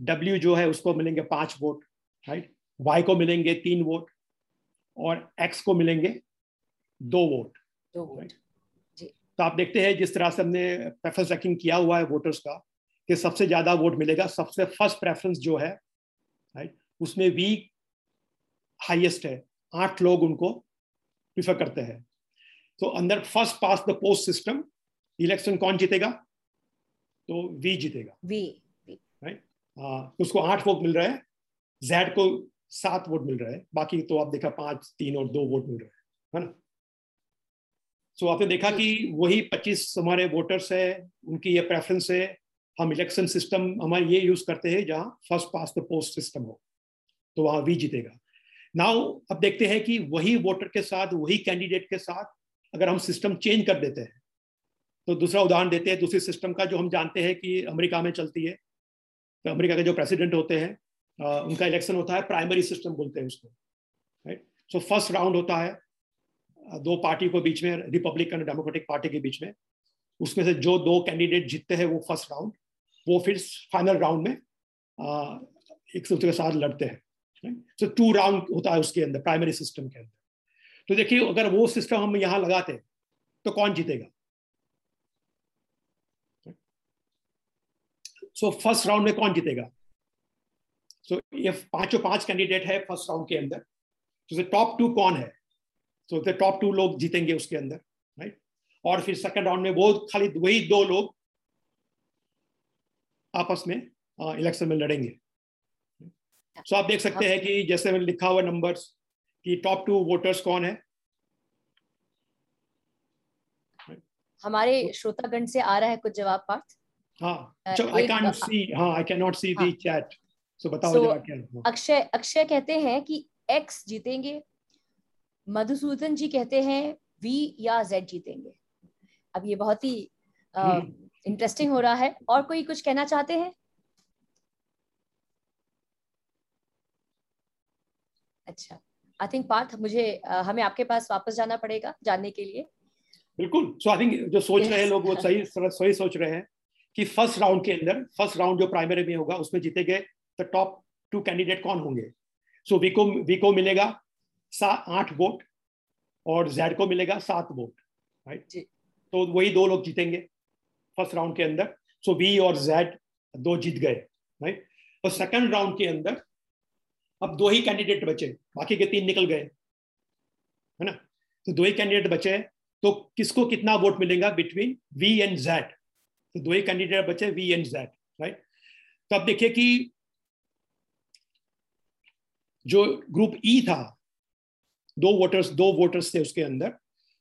डब्ल्यू जो है उसको मिलेंगे पाँच वोट राइट वाई को मिलेंगे तीन वोट और एक्स को मिलेंगे दो वोट दो वोट तो आप देखते हैं जिस तरह से हमने प्रेफरेंस रैंकिंग किया हुआ है वोटर्स का कि सबसे ज़्यादा वोट मिलेगा सबसे फ़र्स्ट प्रेफरेंस जो है राइट उसमें वी हाईएस्ट है। आठ लोग उनको प्रिफर करते हैं। तो अंदर first past the post system election कौन जीतेगा? तो वी जीतेगा। वी तो उसको आठ वोट मिल रहे हैं जैड को सात वोट मिल रहे हैं, बाकी तो आप देखा पाँच, तीन और दो वोट मिल रहे हैं, है ना? सो आपने देखा कि वही 25 हमारे वोटर्स है, उनकी ये प्रेफरेंस है, हम इलेक्शन सिस्टम हमारे ये यूज़ करते हैं जहाँ first past the post system हो तो वहाँ वी जीतेगा। नाउ अब देखते हैं कि वही वोटर के साथ, वही कैंडिडेट के साथ अगर हम सिस्टम चेंज कर देते हैं तो दूसरा उदाहरण देते हैं, दूसरी सिस्टम का जो हम जानते हैं कि अमेरिका में चलती है तो अमेरिका के जो प्रेसिडेंट होते हैं उनका इलेक्शन होता है प्राइमरी सिस्टम बोलते हैं उसको राइट सो फ़र्स्ट राउंड होता है दो पार्टी को बीच में रिपब्लिकन डेमोक्रेटिक पार्टी के बीच में, उसमें से जो दो कैंडिडेट जीतते हैं वो फ़र्स्ट राउंड वो फिर फाइनल राउंड में एक दूसरे के साथ लड़ते हैं सो टू राउंड होता है उसके अंदर प्राइमरी सिस्टम के अंदर। तो देखिए, अगर वो सिस्टम हम यहाँ लगाते तो कौन जीतेगा? सो फ़र्स्ट राउंड में कौन जीतेगा? सो so, ये पाँचों पाँच कैंडिडेट है फ़र्स्ट राउंड के अंदर। तो टॉप टू कौन है? सो so, टॉप टू लोग जीतेंगे उसके अंदर राइट और फिर सेकंड राउंड में वो खाली वही दो लोग आपस में इलेक्शन में लड़ेंगे। सो so, आप देख सकते हैं कि जैसे मैंने लिखा हुआ नंबर्स कि टॉप टू वोटर्स कौन है? हमारे श्रोतागण से आ रहा है कुछ जवाब पार्थ? हाँ आई कैन सी हाँ I can not see the chat so बताओ so, जवाब क्या अक्षय अक्षय कहते हैं कि एक्स जीतेंगे मधुसूदन जी कहते हैं वी या जेड जीतेंगे। अब ये बहुत ही इंटरेस्टिंग हो रहा है। और कोई कुछ कहना चाहते हैं? अच्छा आई थिंक पार्थ मुझे हमें आपके पास वापस जाना पड़ेगा जानने के लिए। बिल्कुल सो आई थिंक जो सोच yes. रहे हैं लोग वो सही सही सोच रहे हैं। कि फ़र्स्ट राउंड के अंदर फ़र्स्ट राउंड जो प्राइमरी में होगा उसमें जीतेंगे तो टॉप टू कैंडिडेट कौन होंगे? सो so, वीको वीको मिलेगा आठ वोट और जेड को मिलेगा सात वोट राइट तो वही दो लोग जीतेंगे फ़र्स्ट राउंड के अंदर। सो वी और जेड दो जीत गए राइट और सेकंड राउंड के अंदर अब दो ही कैंडिडेट बचे बाकी के तीन निकल गए है ना? तो दो ही कैंडिडेट बचे तो किसको कितना वोट मिलेगा बिटवीन वी एंड जेड तो दो ही कैंडिडेट बचे वी एंड जेड राइट तो अब देखिए कि जो ग्रुप ई e था, दो वोटर्स दो वोटर्स थे उसके अंदर,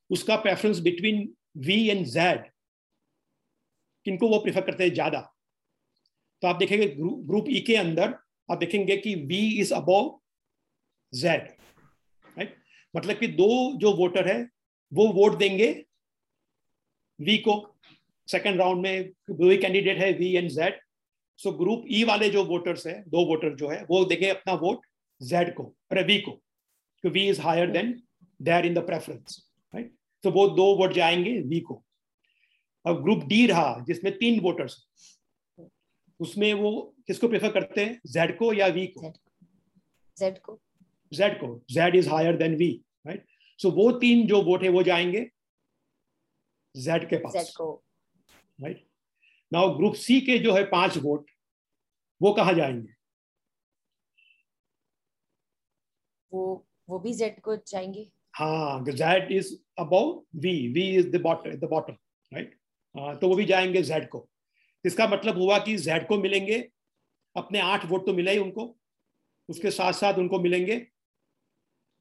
उसका preference between V and Z किनको वो प्रेफर करते हैं ज़्यादा? तो आप देखेंगे ग्रुप ई e के अंदर, आप देखेंगे कि V is above Z right मतलब कि दो जो वोटर है, वो वोट देंगे वी को। सेकंड राउंड में दो ही कैंडिडेट है V and Z so group E वाले जो वोटर्स है दो वोटर जो है वो देंगे अपना वोट जेड को अरे वी को V is higher than their in the preference right तो वो दो वोट जाएँगे वी को। और ग्रुप डी रहा जिसमें तीन वोटर्स उसमें वो किसको प्रेफर करते हैं? जेड को या वी को? जेड को। जेड को। Z is higher than V right so वो तीन जो वोट है वो जाएँगे जेड के पास। जेड को। राइट नाउ ग्रुप सी के जो है पाँच वोट वो कहा जाएँगे? वो वो भी जेड को जाएँगे? हाँ Z is above V V is the bottom the bottom right तो वो भी जाएँगे जेड को। इसका मतलब हुआ कि जेड को मिलेंगे अपने आठ वोट तो मिले ही उनको उसके साथ साथ उनको मिलेंगे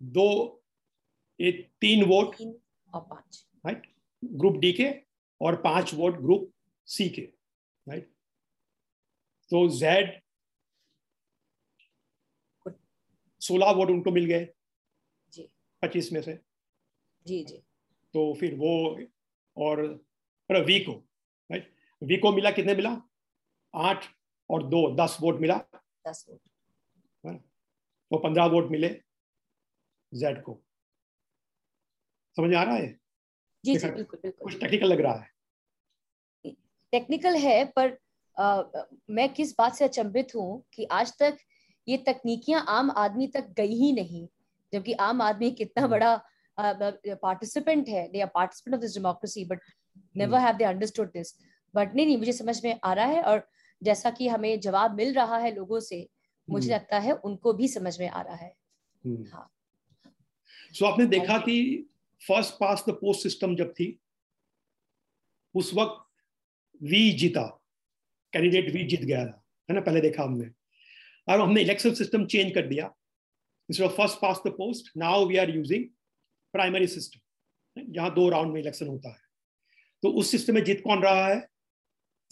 दो एक तीन वोट तीन और पाँच। राइट ग्रुप डी के और पाँच वोट ग्रुप सी के राइट तो जेड सोलह वोट उनको मिल गए पच्चीस में से। जी जी। तो फिर वो और वी को राइट वी को मिला कितने मिला? आठ और दो दस वोट मिला। दस वोट तो पंद्रह वोट मिले जेड को। समझ में आ रहा है? जी जी बिल्कुल बिल्कुल। कुछ टेक्निकल लग रहा है। टेक्निकल है पर आ, मैं किस बात से अचंभित हूँ कि आज तक ये तकनीकियाँ आम आदमी तक गई ही नहीं जबकि आम आदमी कितना हम्म। बड़ा पार्टिसिपेंट है they are participant of this democracy but never have they understood this but नहीं नहीं मुझे समझ में आ रहा है और जैसा कि हमें जवाब मिल रहा है लोगों से मुझे हम्म, लगता है उनको भी समझ में आ रहा है। हम्म। हाँ। सो आपने देखा Thank कि first past the post system जब थी उस वक्त वी जीता। कैंडिडेट वी जीत गया था। है ना? पहले देखा हमने। अब हमने इलेक्शन सिस्टम चेंज कर दिया। Instead of first past the post now we are using primary system जहाँ दो राउंड में इलेक्शन होता है। तो उस सिस्टम में जीत कौन रहा है?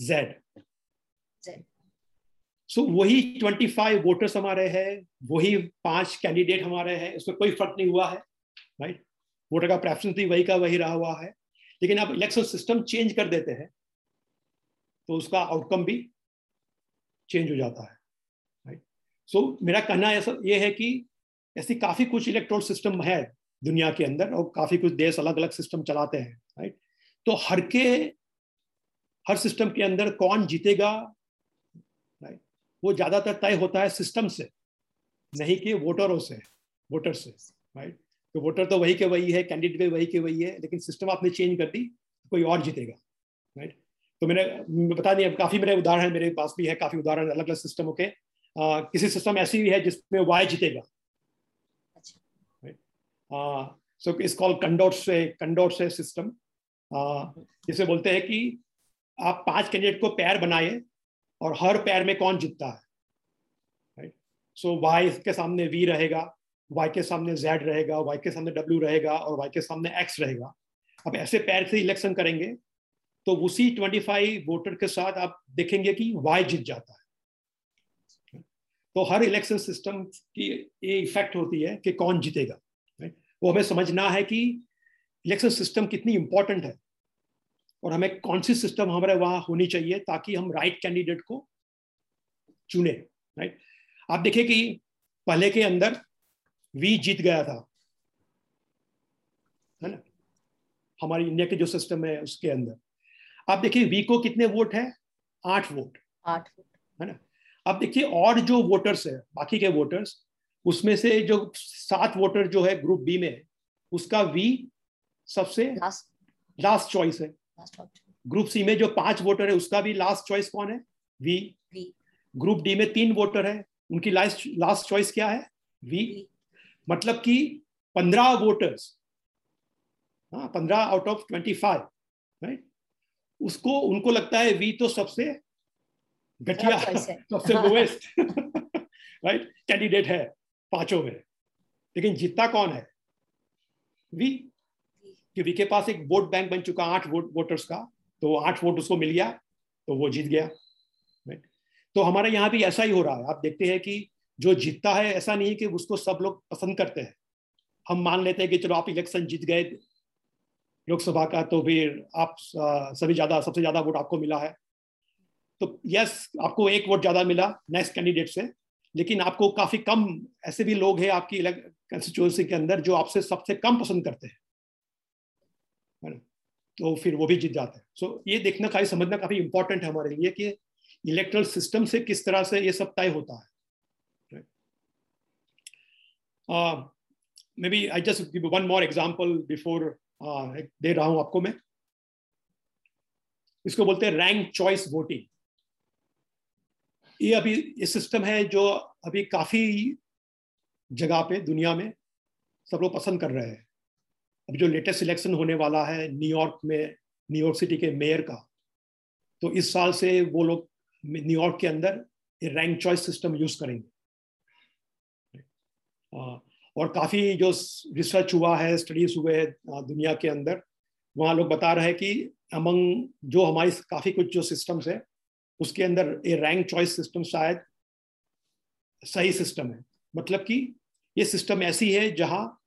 Z Z. सो वही 25 वोटर्स हमारे हैं वही पाँच कैंडिडेट हमारे हैं इसमें कोई फ़र्क नहीं हुआ है। राइट वोटर का प्रेफरेंस भी वही का वही रहा हुआ है। लेकिन आप इलेक्शन सिस्टम चेंज कर देते हैं तो उसका आउटकम भी चेंज हो जाता है राइट सो so, मेरा कहना ऐसा ये है कि ऐसी काफ़ी कुछ इलेक्ट्रोल सिस्टम है दुनिया के अंदर और काफ़ी कुछ देश अलग अलग सिस्टम चलाते हैं राइट तो हर के हर सिस्टम के अंदर कौन जीतेगा राइट वो ज़्यादातर तय होता है सिस्टम से नहीं कि वोटरों से वोटर से राइट तो वोटर तो वही के वही है कैंडिडेट भी वही के वही है लेकिन सिस्टम आपने चेंज कर दी कोई और जीतेगा राइट तो मैंने बता अब काफ़ी मेरे उदाहरण मेरे पास भी है काफ़ी उदाहरण अलग अलग सिस्टमों के आ, किसी सिस्टम ऐसी भी है जिसमें वाई जीतेगा सो इस कॉल कंडोट से कंडोट से सिस्टम जिसे बोलते हैं कि आप पाँच कैंडिडेट को पैर बनाए और हर पैर में कौन जीतता है राइट सो वाई के सामने वी रहेगा वाई के सामने जेड रहेगा वाई के सामने डब्ल्यू रहेगा और वाई के सामने एक्स रहेगा। अब ऐसे पैर से इलेक्शन करेंगे तो उसी 25 वोटर के साथ आप देखेंगे कि वाई जीत जाता है। तो हर इलेक्शन सिस्टम की ये इफ़ेक्ट होती है कि कौन जीतेगा वो हमें समझना है कि इलेक्शन सिस्टम कितनी इंपॉर्टेंट है और हमें कौन सी सिस्टम हमारे वहाँ होनी चाहिए ताकि हम राइट कैंडिडेट को चुने राइट आप देखिए कि पहले के अंदर वी जीत गया था। है ना? हमारी इंडिया के जो सिस्टम है उसके अंदर। आप देखिए वी को कितने वोट है? आठ वोट आठ वोट है ना? अब देखिए और जो वोटर्स है बाकी के वोटर्स उसमें से जो सात वोटर जो है ग्रुप बी में है, उसका वी सबसे लास्ट लास्ट चॉइस है। ग्रुप सी में जो पाँच वोटर है उसका भी लास्ट चॉइस कौन है? वी ग्रुप डी में तीन वोटर है उनकी लास्ट लास्ट चॉइस क्या है? वी मतलब कि पंद्रह वोटर्स हाँ पंद्रह out of twenty five right उसको उनको लगता है वी तो सबसे घटिया। सबसे लोएस्ट राइट कैंडिडेट है पाँचों में। लेकिन जीतता कौन है? वी कि वी के पास एक वोट बैंक बन चुका आठ वोट वोटर्स का तो आठ वोट उसको मिल गया तो वो जीत गया राइट तो हमारे यहाँ भी ऐसा ही हो रहा है। आप देखते हैं कि जो जीतता है, ऐसा नहीं कि उसको सब लोग पसंद करते हैं। हम मान लेते हैं कि चलो आप इलेक्शन जीत गए, लोकसभा का तो फिर आप सभी ज़्यादा, सबसे ज़्यादा वोट आपको मिला है। तो यस आपको एक वोट ज़्यादा मिला नेक्स्ट कैंडिडेट से, लेकिन आपको काफ़ी कम ऐसे भी लोग हैं आपकी कंस्टिट्यूंसी के अंदर जो आपसे सबसे कम पसंद करते हैं। तो फिर वो भी जीत जाते हैं। सो ये देखना काफ़ी समझना काफ़ी इंपॉर्टेंट है हमारे लिए कि इलेक्ट्रल सिस्टम से किस तरह से ये सब तय होता है। Maybe I just one more example before दे रहा हूँ आपको मैं। इसको बोलते हैं रैंक चॉइस वोटिंग ये अभी, ये सिस्टम है जो अभी काफ़ी जगह पे, दुनिया में सब लोग पसंद कर रहे हैं। अभी जो लेटेस्ट इलेक्शन होने वाला है न्यूयॉर्क में न्यूयॉर्क सिटी के मेयर का तो इस साल से वो लोग न्यूयॉर्क के अंदर ये रैंक चॉइस सिस्टम यूज़ करेंगे। और काफ़ी जो रिसर्च हुआ है स्टडीज़ हुए हैं दुनिया के अंदर, वहाँ लोग बता रहे हैं कि अमंग जो हमारी काफ़ी कुछ जो सिस्टम्स है, उसके अंदर ये रैंक चॉइस सिस्टम शायद सही सिस्टम है। मतलब कि ये सिस्टम ऐसी है जहाँ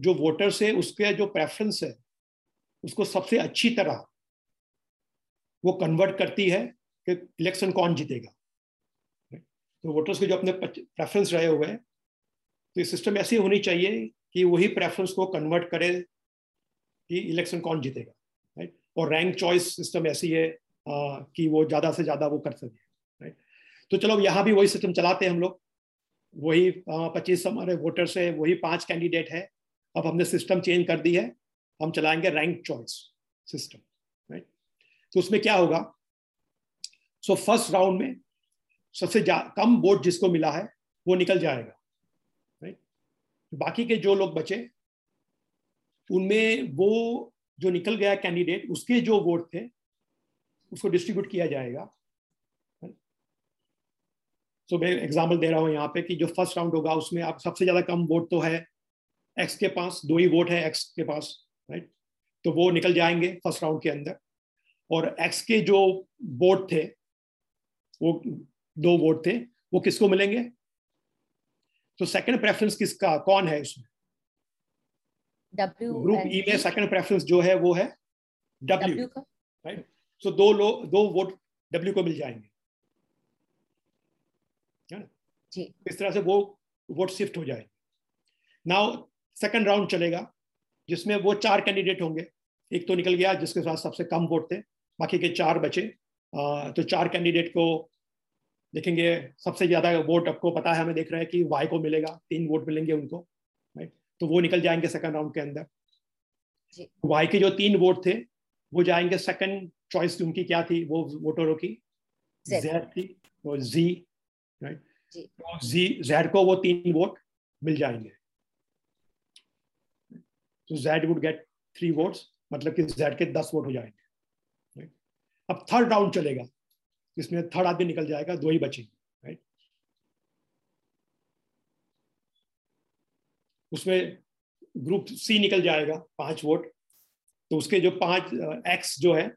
जो वोटर्स है, उसके जो प्रेफरेंस है, उसको सबसे अच्छी तरह वो कन्वर्ट करती है कि इलेक्शन कौन जीतेगा। तो वोटर्स के जो अपने प्रेफरेंस रहे हुए हैं तो ये सिस्टम ऐसी होनी चाहिए कि वही प्रेफरेंस को कन्वर्ट करे कि इलेक्शन कौन जीतेगा राइट और रैंक चॉइस सिस्टम ऐसी है आ, कि वो ज़्यादा से ज़्यादा वो कर सके राइट तो चलो यहाँ भी वही सिस्टम चलाते हैं हम लोग। वही पच्चीस हमारे वोटर्स है वही पाँच कैंडिडेट है। अब हमने सिस्टम चेंज कर दी है हम चलाएँगे रैंक चॉइस सिस्टम राइट तो उसमें क्या होगा? सो फ़र्स्ट राउंड में सबसे कम वोट जिसको मिला है वो निकल जाएगा। बाकी के जो लोग बचे उनमें वो जो निकल गया कैंडिडेट उसके जो वोट थे उसको डिस्ट्रीब्यूट किया जाएगा। सो so, मैं एग्ज़ाम्पल दे रहा हूँ यहाँ पे कि जो फ़र्स्ट राउंड होगा उसमें आप सबसे ज़्यादा कम वोट तो है एक्स के पास दो ही वोट है एक्स के पास राइट तो वो निकल जाएँगे फ़र्स्ट राउंड के अंदर। और एक्स के जो वोट थे वो दो वोट थे वो किसको मिलेंगे? तो सेकंड प्रेफरेंस किसका कौन है उसमें ग्रुप ई e में सेकंड प्रेफरेंस जो है वो है डब्ल्यू राइट सो दो लोग दो वोट डब्ल्यू को मिल जाएँगे। जी। इस तरह से वो वोट शिफ्ट हो जाए नाउ सेकंड राउंड चलेगा जिसमें वो चार कैंडिडेट होंगे। एक तो निकल गया जिसके साथ सबसे कम वोट थे बाकी के चार बचे। आ, तो चार कैंडिडेट को देखेंगे सबसे ज़्यादा वोट आपको पता है हमें देख रहे हैं कि वाई को मिलेगा तीन वोट मिलेंगे उनको राइट तो वो निकल जाएँगे सेकंड राउंड के अंदर। वाई के जो तीन वोट थे वो जाएँगे सेकंड चॉइस उनकी क्या थी? वो वोटरों की जेड थी और जी। राइट तो जी जेड को वो तीन वोट मिल जाएँगे। तो Z would get three votes मतलब कि जेड के दस वोट हो जाएँगे अब थर्ड राउंड चलेगा। जिसमें थर्ड आदमी निकल जाएगा, दो ही बचेंगे राइट उसमें ग्रुप सी निकल जाएगा, पाँच वोट। तो उसके जो पाँच एक्स जो है,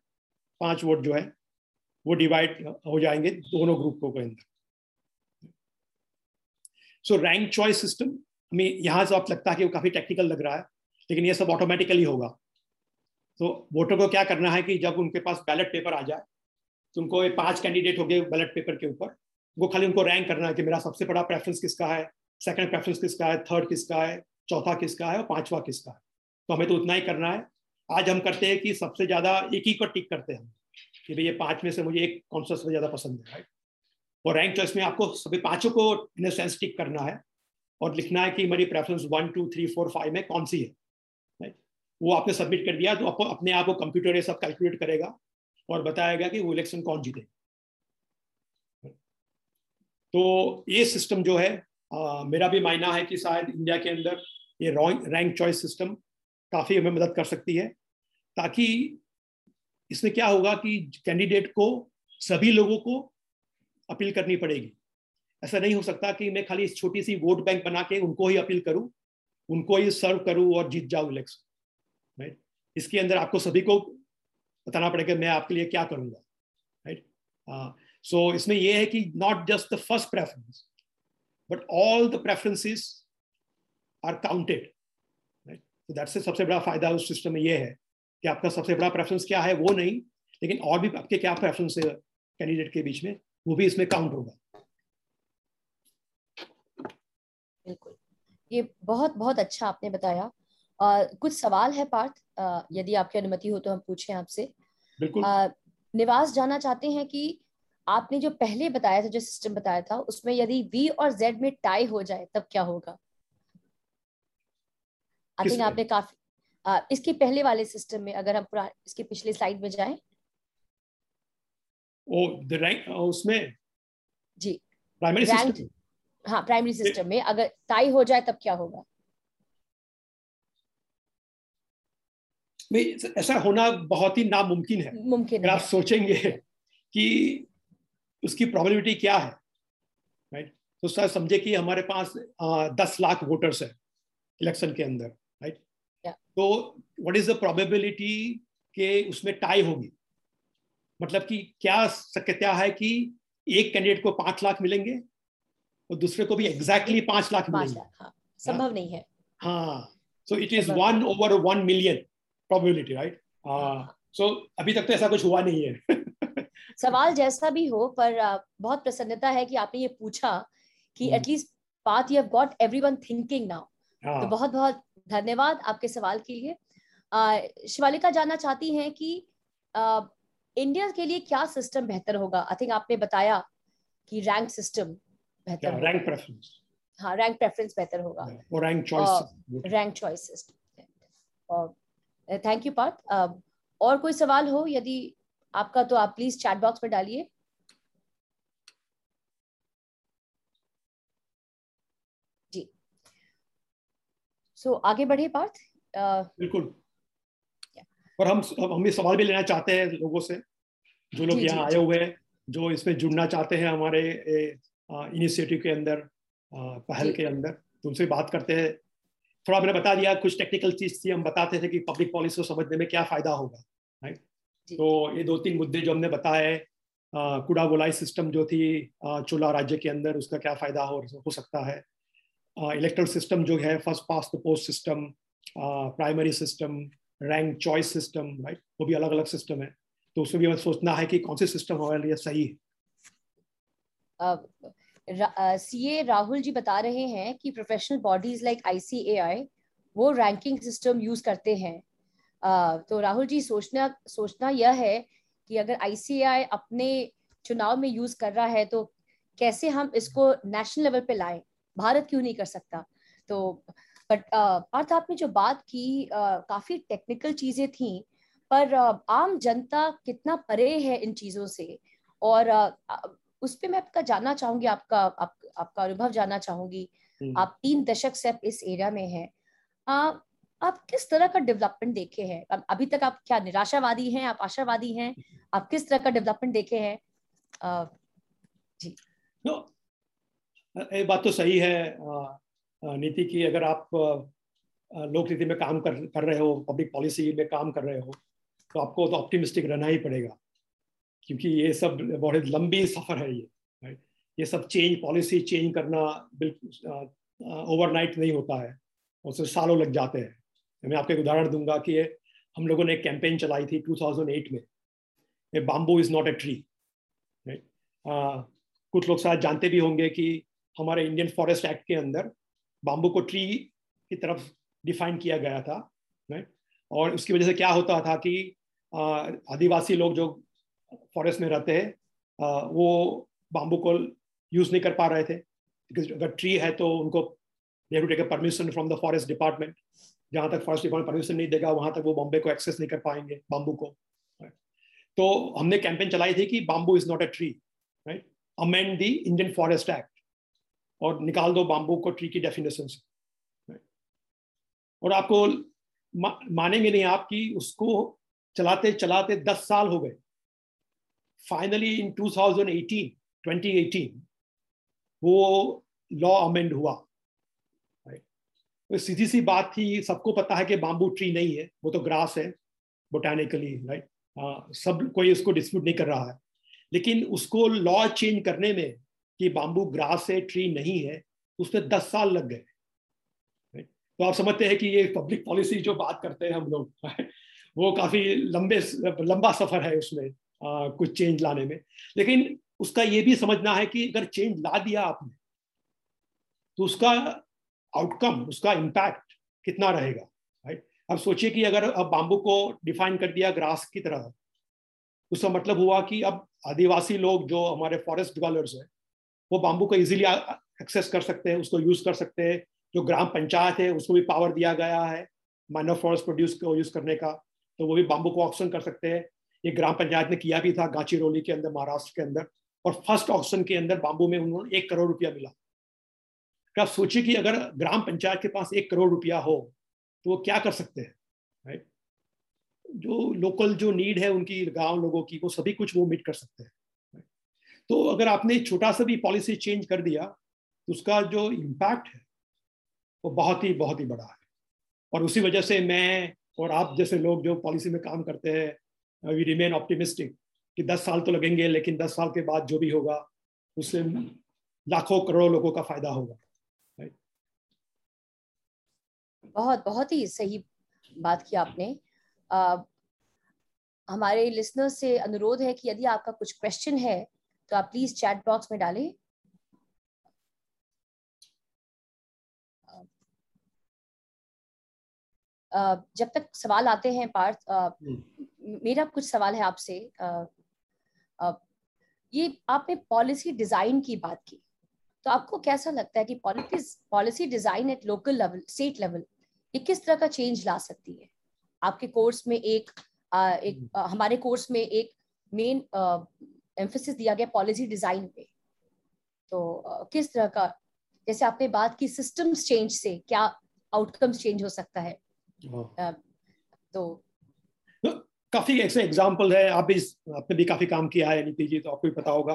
पाँच वोट जो है, वो डिवाइड हो जाएँगे दोनों ग्रुपों के अंदर सो रैंक चॉइस सिस्टम हमें यहाँ से आप लगता है कि वो काफ़ी टेक्निकल लग रहा है, लेकिन ये सब ऑटोमेटिकली होगा। तो वोटर को क्या करना है कि जब उनके पास बैलेट पेपर आ जाए तो उनको ये पाँच कैंडिडेट हो गए बैलेट पेपर के ऊपर। वो खाली उनको रैंक करना है कि मेरा सबसे बड़ा प्रेफरेंस किसका है? सेकंड प्रेफरेंस किसका है? थर्ड किसका है? चौथा किसका है? और पांचवा किसका है? तो हमें तो उतना ही करना है। आज हम करते हैं कि सबसे ज़्यादा एक ही को टिक करते हैं कि भाई ये पाँच में से मुझे एक कौन सा सबसे ज़्यादा पसंद है राइट और रैंक चॉइस में आपको सभी पाँचों को इन सेंस टिक करना है और लिखना है कि मेरी preference one two three four five में कौन सी है राइट वो आपने सबमिट कर दिया तो आपको अपने आप को कंप्यूटर ये सब कैलकुलेट करेगा। और बताया गया कि वो इलेक्शन कौन जीते। तो ये सिस्टम जो है आ, मेरा भी मायना है कि शायद इंडिया के अंदर ये रैंक चॉइस सिस्टम काफ़ी हमें मदद कर सकती है ताकि इसमें क्या होगा कि कैंडिडेट को सभी लोगों को अपील करनी पड़ेगी। ऐसा नहीं हो सकता कि मैं खाली छोटी सी वोट बैंक बना के उनको ही अपील करूँ उनको ही सर्व करूँ और जीत जाऊँ इलेक्शन राइट इसके अंदर आपको सभी को बताना पड़ेगा मैं आपके लिए क्या करूँगा राइट सो इसमें यह है कि not just the first preference but all the preferences are counted right से सबसे बड़ा फ़ायदा उस सिस्टम में यह है कि आपका सबसे बड़ा प्रेफरेंस क्या है, वो नहीं, लेकिन और भी आपके क्या प्रेफरेंस है कैंडिडेट के बीच में, वो भी इसमें काउंट होगा। बिल्कुल। ये बहुत बहुत अच्छा आपने बताया। कुछ सवाल है पार्थ यदि आपकी अनुमति हो तो हम पूछें आपसे। निवास जानना चाहते हैं कि आपने जो पहले बताया था जो सिस्टम बताया था उसमें यदि वी और जेड में टाई हो जाए तब क्या होगा? आई थिंक आपने काफ़ी आ, इसके पहले वाले सिस्टम में अगर हम पूरा इसके पिछले स्लाइड में जाएँ। ओ द रैंक उसमें? जी। प्राइमरी सिस्टम हाँ प्राइमरी सिस्टम में अगर टाई हो जाए तब क्या होगा? नहीं ऐसा होना बहुत ही नामुमकिन है। मुमकिन अगर आप सोचेंगे कि उसकी प्रोबेबिलिटी क्या है राइट तो सर समझे कि हमारे पास दस लाख वोटर्स है इलेक्शन के अंदर राइट तो व्हाट इज़ द प्रोबेबिलिटी के उसमें टाई होगी? मतलब कि क्या शक्यता है कि एक कैंडिडेट को पाँच लाख मिलेंगे और दूसरे को भी एग्जैक्टली exactly पाँच लाख मिलेंगे? हाँ, संभव नहीं है। हाँ। So it is one over one million probability right so अभी तक तो ऐसा कुछ हुआ नहीं है। सवाल जैसा भी हो पर बहुत प्रसन्नता है कि आपने ये पूछा कि at least Parth you have got everyone thinking now तो बहुत बहुत धन्यवाद आपके सवाल के लिए। शिवालिका जानना चाहती हैं कि इंडिया के लिए क्या सिस्टम बेहतर होगा? आई थिंक आपने बताया कि रैंक सिस्टम बेहतर रैंक प्रेफरेंस हाँ रैंक प्रेफरेंस बेहतर होगा। और rank choice rank choice system और थैंक यू पार्थ और कोई सवाल हो यदि आपका तो आप प्लीज़ चैट बॉक्स में डालिए। जी। सो so, आगे बढ़े पार्थ बिल्कुल। और हम हम ये सवाल भी लेना चाहते हैं लोगों से जो लोग यहाँ आए हुए हैं जो इसमें जुड़ना चाहते हैं हमारे इनिशिएटिव के अंदर पहल के अंदर तो उनसे बात करते हैं। थोड़ा मैंने बता दिया कुछ टेक्निकल चीज़ थी हम बताते थे कि पब्लिक पॉलिसी को समझने में क्या फ़ायदा होगा राइट तो ये दो तीन मुद्दे जो हमने बताए कूड़ा गोलाई सिस्टम जो थी चोला राज्य के अंदर उसका क्या फ़ायदा हो, हो सकता है। इलेक्ट्रल सिस्टम जो है first past the post system primary system rank choice system right वो भी अलग अलग सिस्टम है। तो उसमें भी हमें सोचना है कि कौन से सिस्टम हमारे लिए सही है। सीए राहुल जी बता रहे हैं कि प्रोफेशनल बॉडीज लाइक आईसीएआई वो रैंकिंग सिस्टम यूज़ करते हैं। uh, तो राहुल जी सोचना सोचना यह है कि अगर आईसीएआई अपने चुनाव में यूज़ कर रहा है तो कैसे हम इसको नेशनल लेवल पे लाएँ? भारत क्यों नहीं कर सकता? तो बट पार्थ आपने जो बात की uh, काफ़ी टेक्निकल चीज़ें थी पर uh, आम जनता कितना परे है इन चीज़ों से? और uh, उस पर मैं आपका जानना चाहूँगी आपका आप, आपका अनुभव जानना चाहूँगी। हम्म। आप तीन दशक से इस एरिया में हैं। आप किस तरह का डेवलपमेंट देखे हैं? अभी तक आप क्या निराशावादी हैं? आप आशावादी हैं? आप किस तरह का डेवलपमेंट देखे हैं? जी। no, ये बात तो सही है। नीति की अगर आप लोक नीति में काम कर कर रहे हो पब्लिक पॉलिसी में काम कर रहे हो तो आपको तो ऑप्टिमिस्टिक रहना ही पड़ेगा। क्योंकि ये सब बहुत लंबी सफ़र है ये राइट ये सब चेंज पॉलिसी चेंज करना बिल्कुल ओवरनाइट नहीं होता है उससे सालों लग जाते हैं। मैं आपको एक उदाहरण दूँगा कि हम लोगों ने एक कैंपेन चलाई थी 2008 में bamboo is not a tree right कुछ लोग शायद जानते भी होंगे कि हमारे इंडियन फॉरेस्ट एक्ट के अंदर बाम्बू को ट्री की तरफ़ डिफाइन किया गया था राइट और उसकी वजह से क्या होता था कि आदिवासी लोग जो फॉरेस्ट में रहते हैं वो बाम्बू को यूज़ नहीं कर पा रहे थे। अगर ट्री है तो उनको to take permission from the forest department जहाँ तक फॉरेस्ट डिपार्टमेंट परमिशन नहीं देगा, वहाँ तक वो बॉम्बे को एक्सेस नहीं कर पाएँगे बाम्बू को। तो हमने कैंपेन चलाई थी कि bamboo is not a tree right amend the Indian forest act और निकाल दो बाम्बू को ट्री की डेफिनेशन से और आपको मानेंगे नहीं आप कि उसको चलाते चलाते दस साल हो गए। फाइनली इन 2018 2018 वो लॉ अमेंड हुआ। तो सीधी सी बात थी, सबको पता है कि बाम्बू ट्री नहीं है, वो तो ग्रास है बोटानिकली राइट सब कोई उसको डिस्प्यूट नहीं कर रहा है। लेकिन उसको लॉ चेंज करने में कि बाम्बू ग्रास है ट्री नहीं है उसमें दस साल लग गए। तो आप समझते हैं कि ये पब्लिक पॉलिसी जो बात करते हैं हम लोग, वो काफ़ी लंबे, लंबा सफ़र है उसमें। कुछ चेंज लाने में। लेकिन उसका ये भी समझना है कि अगर चेंज ला दिया आपने तो उसका आउटकम उसका इम्पैक्ट कितना रहेगा राइट अब सोचिए कि अगर अब बाम्बू को डिफाइन कर दिया ग्रास की तरह उसका मतलब हुआ कि अब आदिवासी लोग जो हमारे फॉरेस्ट डिवेलपर्स हैं, वो बाम्बू को इजीली एक्सेस कर सकते हैं, उसको यूज़ कर सकते हैं। जो ग्राम पंचायत है, उसको भी पावर दिया गया है माइनर फॉरेस्ट प्रोड्यूस को यूज़ करने का तो वो भी बाम्बू को ऑप्शन कर सकते हैं। ये ग्राम पंचायत ने किया भी था गाचीरोली के अंदर, महाराष्ट्र के अंदर, और फ़र्स्ट ऑप्शन के अंदर बाम्बू में उन्होंने एक करोड़ रुपया मिला। आप सोचिए कि अगर ग्राम पंचायत के पास एक करोड़ रुपया हो तो वो क्या कर सकते हैं राइट जो लोकल जो नीड है उनकी, गाँव लोगों की, वो सभी कुछ वो मीट कर सकते हैं तो अगर आपने छोटा सा भी पॉलिसी चेंज कर दिया तो उसका जो इम्पैक्ट है, वो बहुत ही बहुत ही बड़ा है। और उसी वजह से मैं और आप जैसे लोग जो पॉलिसी में काम करते हैं वी रिमेन ऑप्टिमिस्टिक कि दस साल तो लगेंगे लेकिन दस साल के बाद जो भी होगा उससे लाखों करोड़ों लोगों का फ़ायदा होगा बहुत बहुत ही सही बात की आपने। आ, हमारे लिसनर्स से अनुरोध है कि यदि आपका कुछ क्वेश्चन है तो आप प्लीज़ चैट बॉक्स में डालें। जब तक सवाल आते हैं पार्थ हम्म। मेरा कुछ सवाल है आपसे ये आपने पॉलिसी डिज़ाइन की बात की तो आपको कैसा लगता है कि policy design at local level state level ये किस तरह का चेंज ला सकती है आपके कोर्स में एक आ, एक आ, हम्म। हमारे कोर्स में एक मेन एम्फोसिस दिया गया पॉलिसी डिज़ाइन पे तो आ, किस तरह का जैसे आपने बात की सिस्टम्स चेंज से क्या आउटकम्स चेंज हो सकता है हाँ। तो काफ़ी ऐसे एग्ज़ाम्पल है। आप भी आपने भी काफ़ी काम किया है, नीति जी तो आपको भी पता होगा।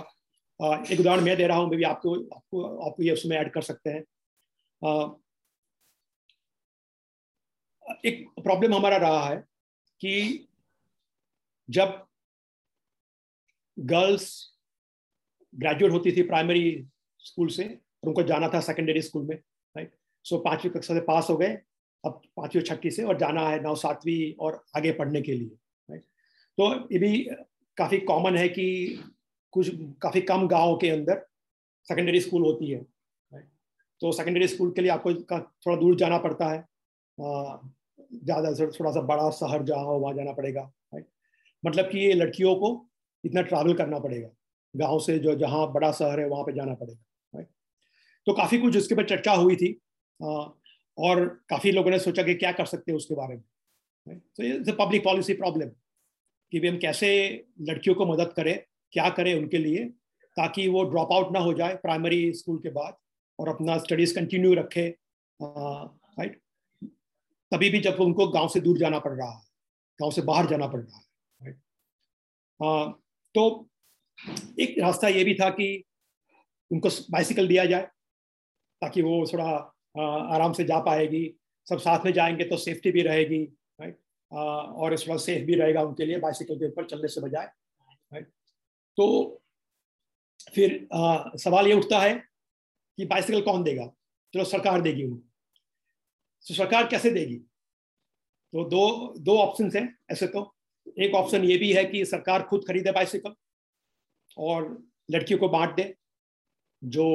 एक उदाहरण मैं दे रहा हूँ भी आपको आपको आपको ये उसमें ऐड कर सकते हैं। एक प्रॉब्लम हमारा रहा है कि जब गर्ल्स ग्रेजुएट होती थी प्राइमरी स्कूल से, और उनको जाना था सेकेंडरी स्कूल में राइट सो पांचवी कक्षा से पास हो गए, अब पांचवी छठी से, और जाना है नौ, सातवीं और आगे पढ़ने के लिए। तो ये भी काफ़ी कॉमन है कि कुछ, काफ़ी कम गाँव के अंदर सेकेंडरी स्कूल होती है तो सेकेंडरी स्कूल के लिए आपको थोड़ा दूर जाना पड़ता है। ज़्यादा से थोड़ा सा बड़ा शहर जहाँ हो, वहाँ जाना पड़ेगा मतलब कि ये लड़कियों को इतना ट्रैवल करना पड़ेगा। गाँव से जो, जहाँ बड़ा शहर है, वहाँ पे जाना पड़ेगा तो काफ़ी कुछ उसके ऊपर चर्चा हुई थी। और काफ़ी लोगों ने सोचा कि क्या कर सकते हैं उसके बारे में तो ये पब्लिक पॉलिसी प्रॉब्लम कि भी हम कैसे लड़कियों को मदद करें, क्या करें उनके लिए, ताकि वो ड्रॉप आउट ना हो जाए प्राइमरी स्कूल के बाद और अपना स्टडीज़ कंटिन्यू रखे राइट तभी भी जब उनको गाँव से दूर जाना पड़ रहा है, गाँव से बाहर जाना पड़ रहा है राइट तो एक रास्ता ये भी था कि उनको बाइसिकल दिया जाए, ताकि वो थोड़ा आराम से जा पाएगी, सब साथ में जाएँगे तो सेफ्टी भी रहेगी राइट और इस वक्त सेफ़ भी रहेगा उनके लिए बाइसिकल के ऊपर चलने से बजाय तो फिर आ, सवाल ये उठता है कि बाइसिकल कौन देगा? चलो सरकार देगी उनको। तो सरकार कैसे देगी? तो दो दो ऑप्शन हैं ऐसे तो। एक ऑप्शन ये भी है कि सरकार खुद खरीदे बाइसिकल और लड़कियों को बांट दे जो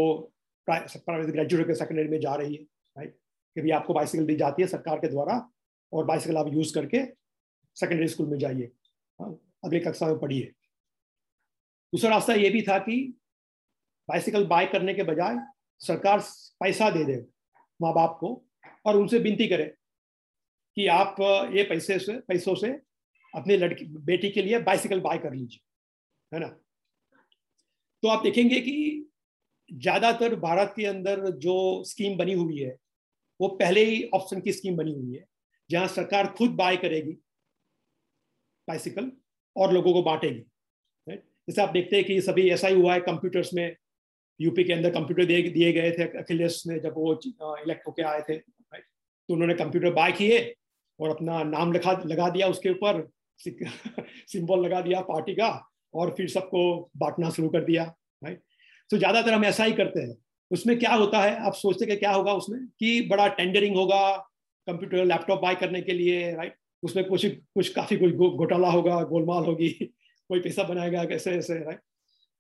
प्राइवेट ग्रेजुएट के सेकेंडरी में जा रही है राइट कि भी आपको बाइसिकल दी जाती है सरकार के द्वारा और बाइसिकल आप यूज़ करके सेकेंडरी स्कूल में जाइए। हाँ, अगले कक्षा में पढ़िए। दूसरा रास्ता ये भी था कि बाइसिकल बाय करने के बजाय सरकार पैसा दे दे माँ बाप को और उनसे विनती करे कि आप ये पैसे से पैसों से अपनी लड़की बेटी के लिए बाइसिकल बाय कर लीजिए है ना? तो आप देखेंगे कि ज़्यादातर भारत के अंदर जो स्कीम बनी हुई है वो पहले ही ऑप्शन की स्कीम बनी हुई है। जहाँ सरकार खुद बाय करेगी बाइसिकल और लोगों को बांटेगी जैसे आप देखते हैं कि सभी ऐसा ही हुआ है कंप्यूटर्स में यूपी के अंदर कंप्यूटर दिए दिए गए थे अखिलेश में जब वो इलेक्ट होके आए थे तो उन्होंने कंप्यूटर बाय किए और अपना नाम लिखा, लगा दिया उसके ऊपर सिंबल लगा दिया पार्टी का और फिर सबको बांटना शुरू कर दिया राइट तो ज़्यादातर हम ऐसा ही करते हैं। उसमें क्या होता है? आप सोचते कि क्या होगा उसमें? कि बड़ा टेंडरिंग होगा कंप्यूटर लैपटॉप बाय करने के लिए राइट उसमें कुछ कुछ काफ़ी कुछ घोटाला होगा, गोलमाल होगी, कोई पैसा बनाएगा, कैसे, ऐसे राइट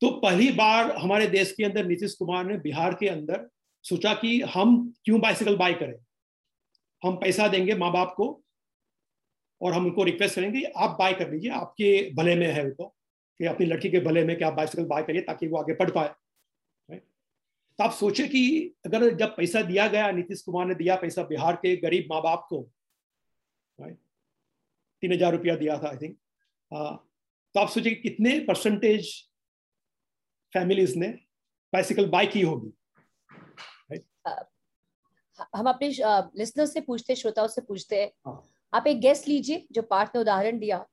तो पहली बार हमारे देश के अंदर नीतीश कुमार ने बिहार के अंदर सोचा कि हम क्यों बाइसिकल बाय करें? हम पैसा देंगे माँ बाप को और हम उनको रिक्वेस्ट करेंगे आप बाय कर लीजिए आपके भले में है तो कि अपनी लड़की के भले में कि आप बाइसिकल बाय करिए ताकि वो आगे पढ़ पाए। तो आप सोचे कि अगर जब पैसा दिया गया नीतीश कुमार ने दिया पैसा बिहार के गरीब माँ बाप को तीन हज़ार रुपया दिया था आई थिंक तो आप सोचिए कितने परसेंटेज फैमिलीज़ ने बाइसिकल बाय की होगी हम अपने लिसनर से पूछते श्रोताओं से पूछते हैं। हाँ। आप एक गेस्ट लीजिए जो पार्थ ने उदाहरण दिया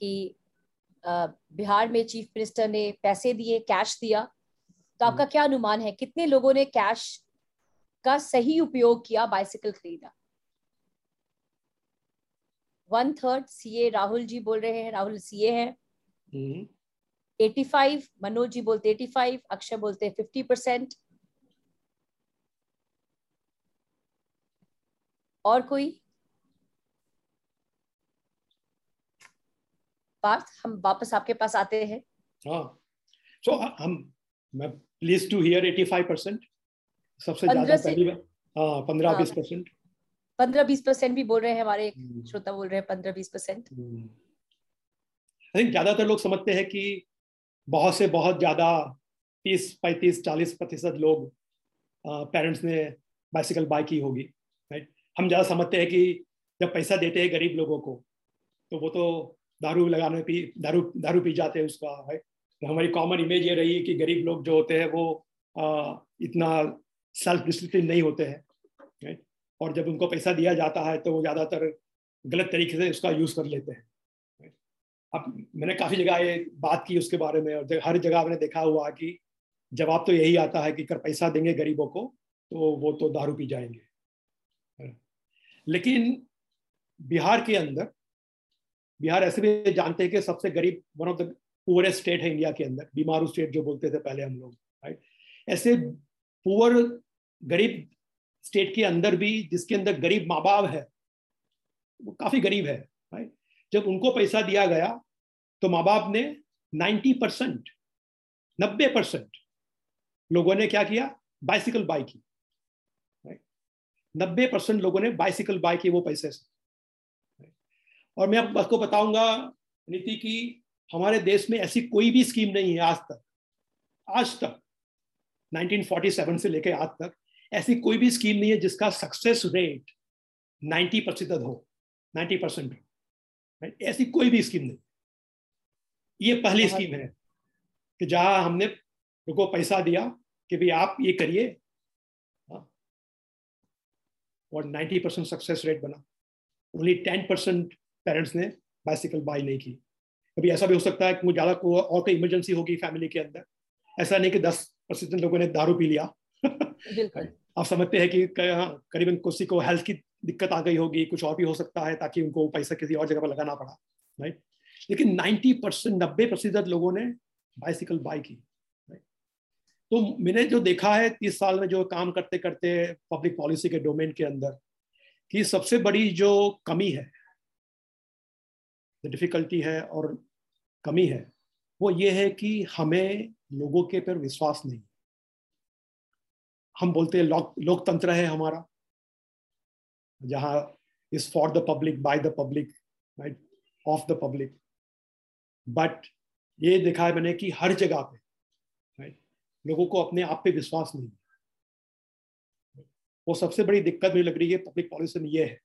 कि बिहार में चीफ मिनिस्टर ने पैसे दिए कैश दिया तो आपका हम्म। क्या अनुमान है? कितने लोगों ने कैश का सही उपयोग किया बाइसिकल खरीदा? One third CA Rahul ji बोल रहे हैं राहुल सीए हैं। एटी हम्म। फाइव मनोज जी बोलते एटी फाइव अक्षय बोलते फिफ्टी परसेंट और कोई? पार्थ हम वापस आपके पास आते हैं। हाँ। सो so, हम मैं प्लीज़ टू हियर 85 परसेंट सबसे ज़्यादा पहली बार हाँ पंद्रह हाँ। बीस परसेंट पंद्रह बीस परसेंट भी बोल रहे हैं हमारे हम्म। श्रोता बोल रहे हैं पंद्रह बीस परसेंट आई थिंक ज़्यादातर लोग समझते हैं कि बहुत से बहुत ज़्यादा तीस पैंतीस चालीस प्रतिशत लोग पेरेंट्स ने बाइसिकल बाय की होगी राइट हम ज़्यादा समझते हैं कि जब पैसा देते हैं गरीब लोगों को तो वो तो दारू लगाने पी दारू दारू पी जाते हैं उसका राइट हमारी कॉमन इमेज ये रही है कि गरीब लोग जो होते हैं वो आ, इतना सेल्फ डिसिप्लिन नहीं होते हैं और जब उनको पैसा दिया जाता है तो वो ज़्यादातर गलत तरीके से उसका यूज़ कर लेते हैं अब मैंने काफ़ी जगह ये बात की उसके बारे में और हर जगह मैंने देखा हुआ कि जवाब तो यही आता है कि कर पैसा देंगे गरीबों को तो वो तो दारू पी जाएँगे लेकिन बिहार के अंदर बिहार ऐसे भी जानते हैं कि सबसे गरीब one of the poorest state है इंडिया के अंदर, बीमारू स्टेट जो बोलते थे पहले हम लोग राइट ऐसे पुअर गरीब स्टेट के अंदर भी, जिसके अंदर गरीब माँ बाप है, वो काफ़ी गरीब है राइट जब उनको पैसा दिया गया तो माँ बाप ने 90 परसेंट नब्बे परसेंट लोगों ने क्या किया? बाइसिकल बाय की नब्बे परसेंट लोगों ने बाइसिकल बाय की वो पैसे से और मैं आपको बताऊँगा, नीति की हमारे देश में ऐसी कोई भी स्कीम नहीं है आज तक। आज तक 1947 से लेकर आज तक ऐसी कोई भी स्कीम नहीं है जिसका सक्सेस रेट 90 प्रतिशत हो 90 परसेंट राइट ऐसी कोई भी स्कीम नहीं। ये पहली स्कीम है कि जहाँ हमने को पैसा दिया कि भाई आप ये करिए। हाँ, और 90 परसेंट सक्सेस रेट बना। ओनली 10 परसेंट पेरेंट्स ने बाइसिकल बाई नहीं की। कभी ऐसा भी हो सकता है कि मुझे ज़्यादा को और कोई इमरजेंसी होगी फैमिली के अंदर। ऐसा नहीं कि दस परसेंट लोगों ने दारू पी लिया। आप समझते हैं कि हाँ, करीबन किसी को हेल्थ की दिक्कत आ गई होगी कुछ और भी हो सकता है ताकि उनको पैसा किसी और जगह पर लगाना पड़ा राइट लेकिन 90 परसेंट नब्बे प्रतिशत लोगों ने बाइसिकल बाई की तो मैंने जो देखा है तीस साल में जो काम करते करते पब्लिक पॉलिसी के डोमेन के अंदर कि सबसे बड़ी जो कमी है डिफिकल्टी है और कमी है, वो ये है कि हमें लोगों के पर विश्वास नहीं। हम बोलते हैं लोकतंत्र है हमारा। जहाँ is for the public by the public right of the public but ये देखा है मैंने कि हर जगह पे राइट लोगों को अपने आप पे विश्वास नहीं है। वो सबसे बड़ी दिक्कत मुझे लग रही है पब्लिक पॉलिसी में ये है।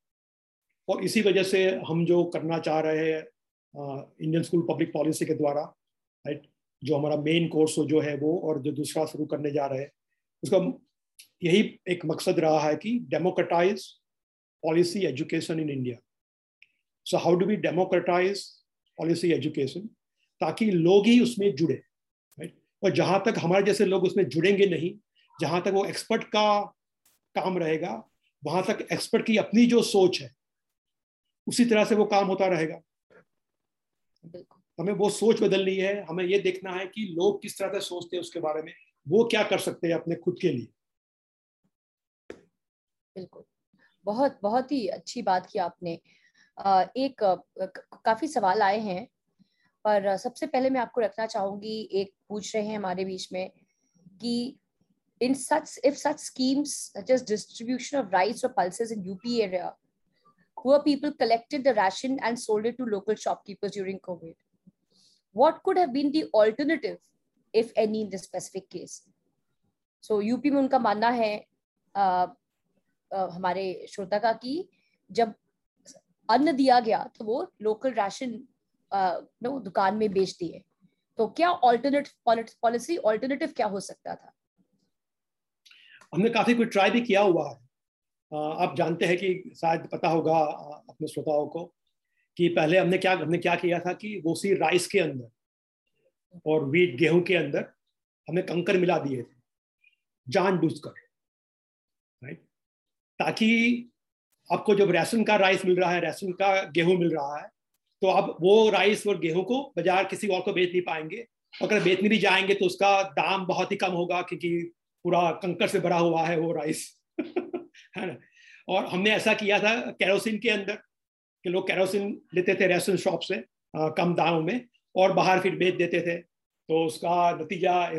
और इसी वजह से हम जो करना चाह रहे हैं इंडियन स्कूल पब्लिक पॉलिसी के द्वारा राइट जो हमारा मेन कोर्स जो है वो और जो दूसरा शुरू करने जा रहे हैं, उसका यही एक मकसद रहा है कि democratize policy education in India so how do we democratize policy education ताकि लोग ही उसमें जुड़े राइट और जहाँ तक हमारे जैसे लोग उसमें जुड़ेंगे नहीं, जहाँ तक वो एक्सपर्ट का काम रहेगा, वहाँ तक एक्सपर्ट की अपनी जो सोच है, उसी तरह से वो काम होता रहेगा। हमें वो सोच बदलनी है हमें ये देखना है कि लोग किस तरह से सोचते हैं उसके बारे में वो क्या कर सकते हैं अपने खुद के लिए। बिल्कुल। बहुत बहुत ही अच्छी बात की आपने। एक काफ़ी सवाल आए हैं पर सबसे पहले मैं आपको रखना चाहूँगी एक पूछ रहे हैं हमारे बीच में कि in such if such schemes such as distribution of rice or pulses in UP area poor people collected the ration and sold it to local shopkeepers during COVID. What could have been the alternative, if any, in this specific case? So UP में उनका मानना है आ, आ, हमारे श्रोता का कि जब अन्न दिया गया तो वो लोकल राशन नो दुकान में बेच दिए तो क्या ऑल्टरनेट पॉलिसी ऑल्टरनेटिव क्या हो सकता था हमने काफ़ी कुछ ट्राई भी किया हुआ है आप जानते हैं कि शायद पता होगा अपने श्रोताओं को कि पहले हमने क्या हमने क्या किया था कि वो सी राइस के अंदर और वीट गेहूँ के अंदर हमने कंकर मिला दिए थे, जान बूझ कर राइट ताकि आपको जब राशन का राइस मिल रहा है, राशन का गेहूँ मिल रहा है तो आप वो राइस और गेहूँ को बाज़ार किसी और को बेच नहीं पाएँगे। अगर बेचने भी जाएँगे तो उसका दाम बहुत ही कम होगा, क्योंकि पूरा कंकर से भरा हुआ है वो राइस। है ना? और हमने ऐसा किया था कैरोसिन के अंदर कि लोग कैरोसिन लेते थे रेशन शॉप से आ, कम दामों में और बाहर फिर बेच देते थे। तो उसका नतीजा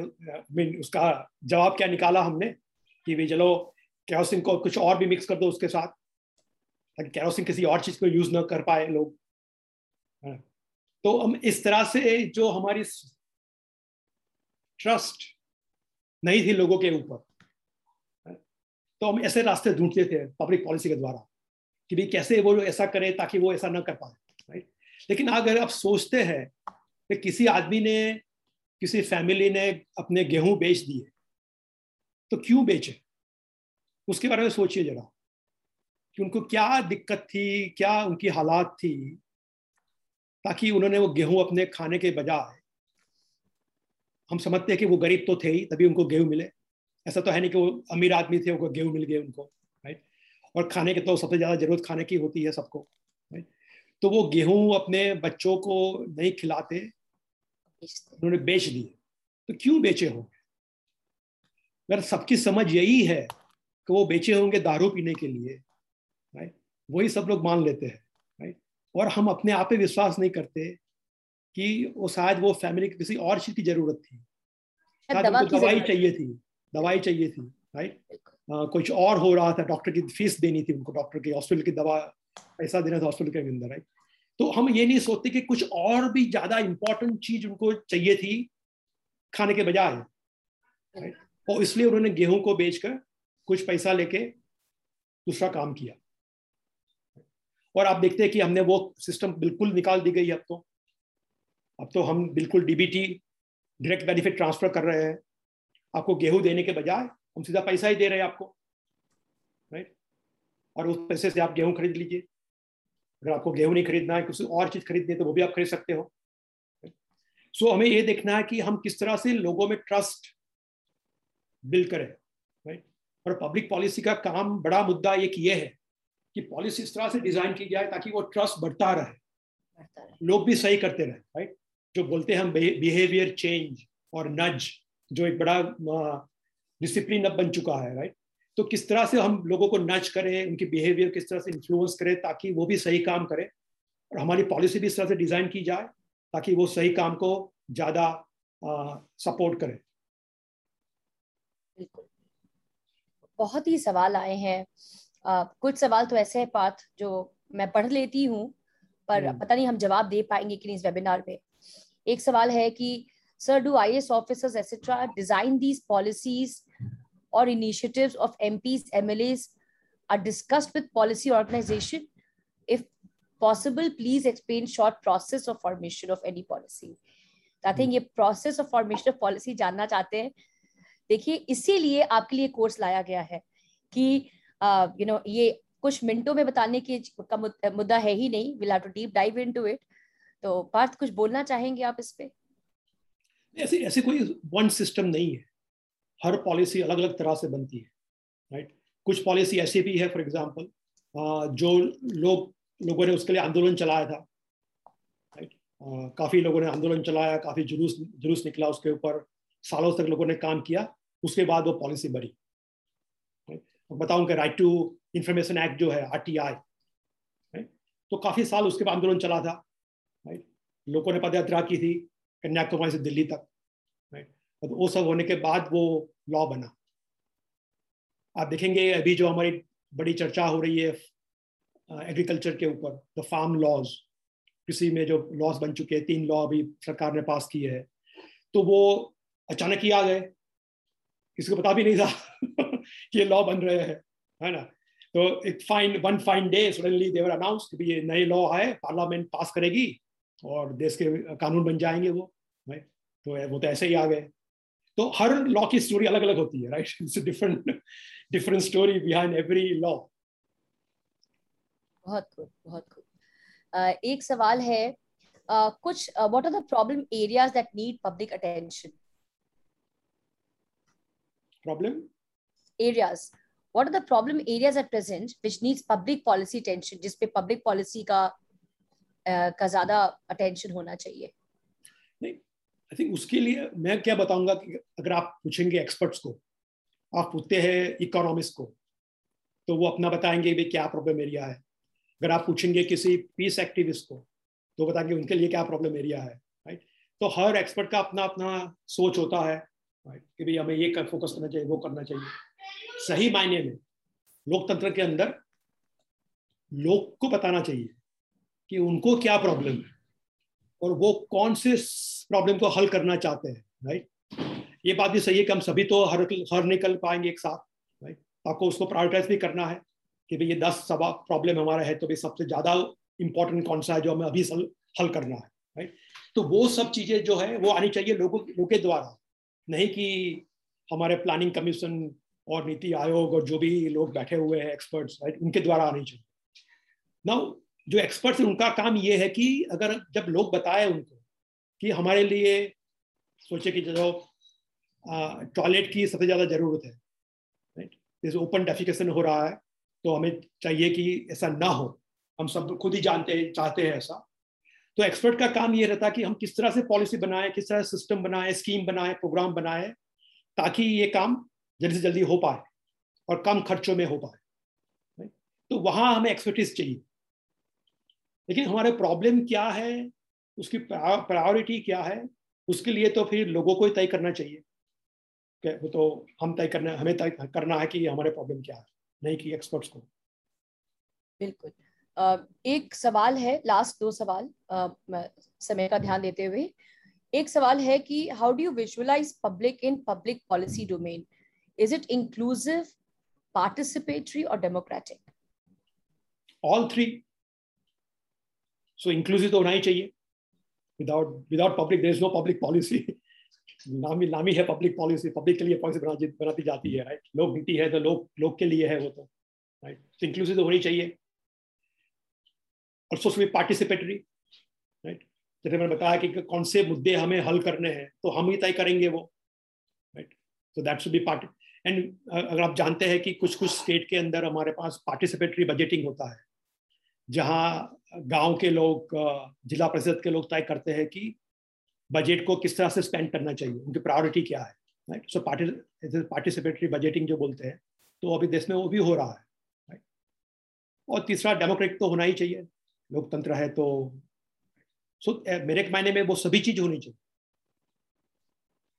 मीन उसका जवाब क्या निकाला हमने? कि भाई चलो कैरोसिन को कुछ और भी मिक्स कर दो उसके साथ ताकि कैरोसिन किसी और चीज़ को यूज़ ना कर पाए लोग। तो हम इस तरह से जो हमारी ट्रस्ट नहीं थी लोगों के ऊपर। तो हम ऐसे रास्ते ढूंढते थे पब्लिक पॉलिसी के द्वारा कि भाई कैसे वो ऐसा करे ताकि वो ऐसा ना कर पाए राइट लेकिन अगर आप सोचते हैं कि किसी आदमी ने, किसी फैमिली ने अपने गेहूँ बेच दिए तो क्यों बेचे? उसके बारे में सोचिए जरा कि उनको क्या दिक्कत थी, क्या उनकी हालात थी ताकि उन्होंने वो गेहूँ अपने खाने के बजाय, हम समझते हैं कि वो गरीब तो थे ही, तभी उनको गेहूँ मिले। ऐसा तो है नहीं कि वो अमीर आदमी थे उनको गेहूँ मिल गए उनको राइट और खाने के तो सबसे ज़्यादा ज़रूरत खाने की होती है सबको राइट तो वो गेहूँ अपने बच्चों को नहीं खिलाते उन्होंने बेच दिए। तो क्यों बेचे होंगे? अगर सबकी समझ यही है कि वो बेचे होंगे दारू पीने के लिए राइट वही सब लोग मान लेते हैं राइट और हम अपने आप पे विश्वास नहीं करते कि वो शायद वो फैमिली की किसी और चीज़ की ज़रूरत थी। शायद दवाई चाहिए थी। दवाई चाहिए थी राइट कुछ और हो रहा था डॉक्टर की फ़ीस देनी थी उनको डॉक्टर की हॉस्पिटल की दवा पैसा देना था हॉस्पिटल के अंदर राइट तो हम ये नहीं सोचते कि कुछ और भी ज़्यादा इंपॉर्टेंट चीज़ उनको चाहिए थी खाने के बजाय और इसलिए उन्होंने गेहूँ को बेचकर कुछ पैसा लेके दूसरा काम किया। और आप देखते हैं कि हमने वो सिस्टम बिल्कुल निकाल दी गई अब तो। अब तो हम बिल्कुल डीबीटी डायरेक्ट बेनिफिट ट्रांसफ़र कर रहे हैं। आपको गेहूँ देने के बजाय हम सीधा पैसा ही दे रहे हैं आपको राइट और उस पैसे से आप गेहूँ खरीद लीजिए। अगर आपको गेहूँ नहीं खरीदना है किसी और चीज़ खरीदनी है तो वो भी आप खरीद सकते हो। सो so, हमें ये देखना है कि हम किस तरह से लोगों में ट्रस्ट बिल्ड करें राइट और पब्लिक पॉलिसी का काम बड़ा मुद्दा एक ये है कि पॉलिसी इस तरह से डिज़ाइन की जाए ताकि वो ट्रस्ट बढ़ता रहे। लोग भी सही करते रहे राइट जो बोलते हैं हम बिहेवियर चेंज और नज जो एक बड़ा डिसिप्लिन अब बन चुका है राइट तो किस तरह से हम लोगों को नच करें उनकी बिहेवियर किस तरह से इन्फ्लुएंस करें ताकि वो भी सही काम करें और हमारी पॉलिसी भी इस तरह से डिज़ाइन की जाए ताकि वो सही काम को ज़्यादा सपोर्ट करें। बहुत ही सवाल आए हैं। आ, कुछ सवाल तो ऐसे है पाथ जो मैं पढ़ लेती हूँ पर हम्म। पता नहीं हम जवाब दे पाएँगे कि नहीं इस वेबिनार में। एक सवाल है कि Sir, do IS officers, etc., design these policies or initiatives of MPs, MLAs are discussed with policy organization? If possible, please explain short process of formation of any policy. I think ये process of formation of policy जानना चाहते हैं देखिए इसीलिए आपके लिए course लाया गया है कि यू नो ये कुछ मिनटों में बताने की का मुद्दा है ही नहीं will have to deep dive into it तो पार्थ कुछ बोलना चाहेंगे आप इस पे ऐसे ऐसे कोई वन सिस्टम नहीं है। हर पॉलिसी अलग अलग तरह से बनती है राइट कुछ पॉलिसी ऐसी भी है फॉर एग्ज़ाम्पल जो लोग, लोगों ने उसके लिए आंदोलन चलाया था राइट काफ़ी लोगों ने आंदोलन चलाया, काफ़ी जुलूस जुलूस निकला उसके ऊपर, सालों तक लोगों ने काम किया, उसके बाद वो पॉलिसी बनी बताऊँ कि राइट टू इंफॉर्मेशन एक्ट जो है आर टी आई तो काफ़ी साल उसके बाद आंदोलन चला था राइट लोगों ने पदयात्रा की थी कन्याकुमारी से दिल्ली तक राइट वो सब होने के बाद वो लॉ बना। आप देखेंगे अभी जो हमारी बड़ी चर्चा हो रही है एग्रीकल्चर के ऊपर द फार्म लॉज कृषि में जो लॉज बन चुके हैं, तीन लॉ अभी सरकार ने पास किए हैं तो वो अचानक ही आ गए। किसी को पता भी नहीं था कि ये लॉ बन रहे हैं, है ना? तो एक fine one fine day suddenly they were announce कि ये नए लॉ आए पार्लियामेंट पास करेगी और देश के कानून बन जाएँगे वो। राइट तो वो तो ऐसे ही आ गए। तो हर लॉ की स्टोरी अलग अलग होती है right it's different different story behind every law बहुत खूब बहुत खूब uh, एक सवाल है uh, कुछ what are the problem areas that need public attention problem areas what are the problem areas at present which needs public policy attention जिस पे public policy का uh, का ज़्यादा अटेंशन होना चाहिए? आई थिंक उसके लिए मैं क्या बताऊँगा कि अगर आप पूछेंगे एक्सपर्ट्स को आप पूछते हैं इकोनॉमिस्ट को तो वो अपना बताएँगे भाई क्या प्रॉब्लम एरिया है। अगर आप पूछेंगे किसी पीस एक्टिविस्ट को तो बताएँगे उनके लिए क्या प्रॉब्लम एरिया है राइट तो हर एक्सपर्ट का अपना अपना सोच होता है राइट कि भाई हमें ये कर, फोकस करना चाहिए वो करना चाहिए। सही मायने में लोकतंत्र के अंदर लोग को बताना चाहिए कि उनको क्या प्रॉब्लम है और वो कौन से प्रॉब्लम को हल करना चाहते हैं राइट ये बात भी सही है कि हम सभी तो हर हर निकल पाएँगे एक साथ राइट आपको उसको प्रायोरिटाइज भी करना है कि भाई ये दस सवा प्रॉब्लम हमारा है तो भाई सबसे ज़्यादा इंपॉर्टेंट कौन सा है जो हमें अभी हल करना है राइट तो वो सब चीज़ें जो है, वो आनी चाहिए लोगों लोगों के द्वारा। नहीं कि हमारे प्लानिंग कमीशन और नीति आयोग और जो भी लोग बैठे हुए हैं एक्सपर्ट्स राइट उनके द्वारा आनी चाहिए। ना जो एक्सपर्ट्स हैं, उनका काम ये है कि अगर जब लोग बताए उनको कि हमारे लिए सोचे कि जो टॉयलेट की सबसे ज़्यादा ज़रूरत है राइट जैसे ओपन डेफिकेशन हो रहा है तो हमें चाहिए कि ऐसा ना हो। हम सब खुद ही जानते हैं चाहते हैं ऐसा। तो एक्सपर्ट का काम ये रहता है कि हम किस तरह से पॉलिसी बनाए, किस तरह सिस्टम बनाए स्कीम बनाए प्रोग्राम बनाए, ताकि ये काम जल्दी से जल्दी हो पाए और कम खर्चों में हो पाए तो वहाँ हमें एक्सपर्टीज चाहिए। लेकिन हमारे प्रॉब्लम क्या है? उसकी प्रायोरिटी क्या है उसके लिए तो फिर लोगों को ही तय करना चाहिए वो तो हम तय करना हमें तय करना है कि हमारे प्रॉब्लम क्या है नहीं कि एक्सपर्ट्स को बिल्कुल एक सवाल है लास्ट दो सवाल समय का ध्यान देते हुए एक सवाल है कि how do you visualize public in public policy domain is it inclusive participatory, or democratic? All three. So inclusive तो होना ही चाहिए. Without without public, there is no public policy. नामी नामी है पब्लिक पॉलिसी पब्लिक के लिए पॉलिसी बना बनाती जाती है राइट लोक नीति है तो लोग लोग के लिए है वो तो राइट तो इंक्लूसिव तो होनी चाहिए। और सोच पार्टिसिपेटरी राइट जैसे मैंने बताया कि कौन से मुद्दे हमें हल करने हैं तो हम ही तय करेंगे वो right so that should be party and अगर आप जानते हैं कि कुछ कुछ स्टेट के अंदर हमारे पास पार्टिसिपेटरी बजटिंग होता है जहाँ गाँव के लोग जिला परिषद के लोग तय करते हैं कि बजट को किस तरह से स्पेंड करना चाहिए उनकी प्रायोरिटी क्या है राइट सो पार्टिसिपेटरी बजटिंग जो बोलते हैं तो अभी देश में वो भी हो रहा है राइट और तीसरा डेमोक्रेटिक तो होना ही चाहिए लोकतंत्र है तो सो so, मेरे मायने में वो सभी चीज़ होनी चाहिए।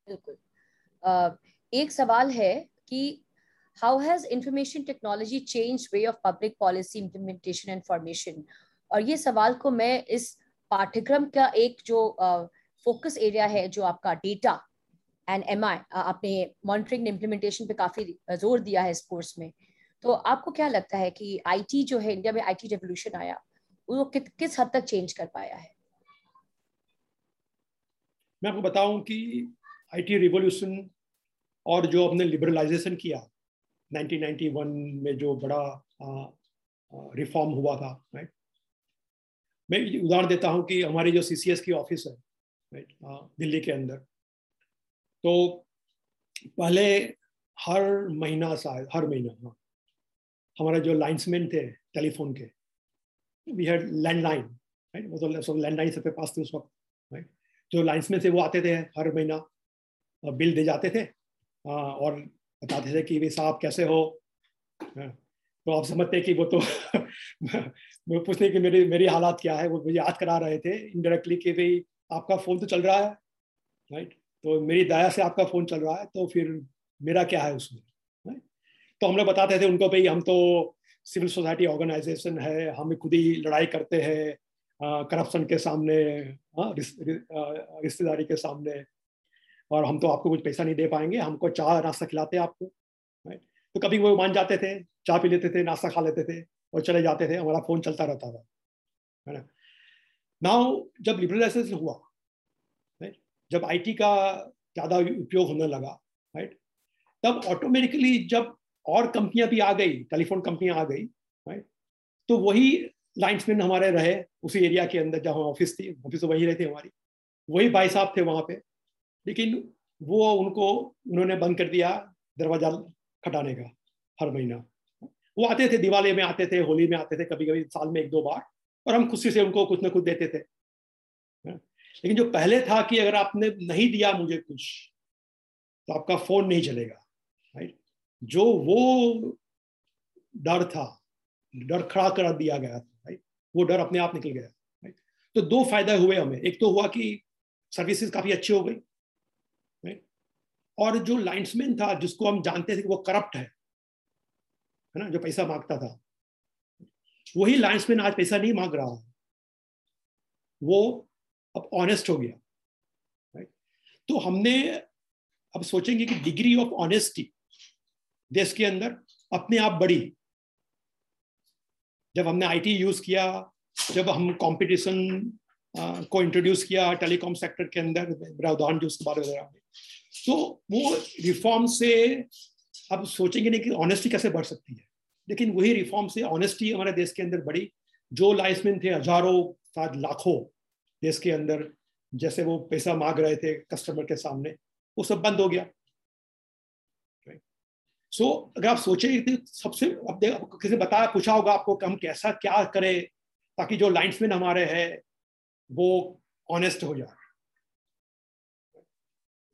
बिल्कुल। एक सवाल है कि how has information technology changed way of public policy implementation and formation? और ये सवाल को मैं इस पाठ्यक्रम का एक जो फोकस uh, एरिया है जो आपका डेटा एंड एम आई आपने मॉनिटरिंग इम्प्लीमेंटेशन पे काफ़ी ज़ोर दिया है इस कोर्स में। तो आपको क्या लगता है कि आईटी जो है इंडिया में आईटी रेवोल्यूशन आया वो कि, किस हद तक चेंज कर पाया है? मैं आपको बताऊँ कि आईटी रिवॉल्यूशन और जो हमने लिबरलाइजेशन किया 1991 में जो बड़ा रिफॉर्म हुआ था राइट मैं उदाहरण देता हूँ कि हमारी जो सीसीएस की ऑफ़िस है राइट दिल्ली के अंदर तो पहले हर महीना शायद हर महीना हाँ हमारे जो लाइन्समैन थे टेलीफोन के वी हैड लैंडलाइन राइट वो तो लैंडलाइन सबके पास थे उस वक्त राइट जो लाइन्समैन थे वो आते थे हर महीना बिल दे जाते थे और बताते थे कि भाई साहब कैसे हो? तो आप समझते कि वो तो मैं पूछते कि मेरी मेरी हालात क्या है? वो मुझे याद करा रहे थे इनडायरेक्टली कि भाई आपका फ़ोन तो चल रहा है राइट तो मेरी दया से आपका फ़ोन चल रहा है तो फिर मेरा क्या है उसमें राइट तो हम लोग बताते थे उनको, भाई हम तो सिविल सोसाइटी ऑर्गेनाइजेशन है, हम खुद ही लड़ाई करते हैं करप्शन के सामने रिश्तेदारी के सामने और हम तो आपको कुछ पैसा नहीं दे पाएँगे, हमको चाह, नाश्ता खिलाते आपको राइट तो कभी वो मान जाते थे चाय पी लेते थे, नाश्ता खा लेते थे और चले जाते थे, हमारा फ़ोन चलता रहता था, है ना? नाउ जब लिबरलाइजेशन हुआ राइट जब आईटी का ज़्यादा उपयोग होने लगा राइट तब ऑटोमेटिकली जब और कंपनियाँ भी आ गई टेलीफोन कंपनियाँ आ गई राइट तो वही लाइन्समैन हमारे रहे, उसी एरिया के अंदर जहाँ ऑफ़िस थी ऑफ़िस तो वही रहती हमारी। वही भाई साहब थे वहाँ पे लेकिन वो उनको उन्होंने बंद कर दिया दरवाज़ा खटाने का हर महीना। वो आते थे, दिवाली में आते थे, होली में आते थे कभी कभी साल में एक दो बार, और हम खुशी से उनको कुछ ना कुछ देते थे। लेकिन जो पहले था कि अगर आपने नहीं दिया मुझे कुछ तो आपका फ़ोन नहीं चलेगा, राइट? जो वो डर था, डर खड़ा कर दिया गया था, राइट? वो डर अपने आप निकल गया, राइट? तो दो फ़ायदे हुए हमें। एक तो हुआ कि सर्विसेज़ काफ़ी अच्छी हो गई और जो लाइन्समैन था, जिसको हम जानते थे कि वो करप्ट है है ना, जो पैसा माँगता था, वही लाइन्समैन आज पैसा नहीं मांग रहा है। वो अब ऑनेस्ट हो गया राइट तो हमने अब सोचेंगे कि डिग्री ऑफ़ ऑनेस्टी देश के अंदर अपने आप बढ़ी जब हमने आईटी यूज़ किया, जब हम कंपटीशन को इंट्रोड्यूस किया टेलीकॉम सेक्टर के अंदर उदाहरण जो उसके बारे में तो वो रिफॉर्म से अब सोचेंगे नहीं कि ऑनेस्टी कैसे बढ़ सकती है। लेकिन वही रिफॉर्म से ऑनेस्टी हमारे देश के अंदर बढ़ी। जो लाइसमैन थे हज़ारों शायद लाखों देश के अंदर जैसे वो पैसा मांग रहे थे कस्टमर के सामने वो सब बंद हो गया। सो so, अगर आप सोचे तो सबसे अब किसी बताया पूछा होगा आपको कि हम कैसा क्या करें ताकि जो लाइन्समैन हमारे हैं वो ऑनेस्ट हो जाए।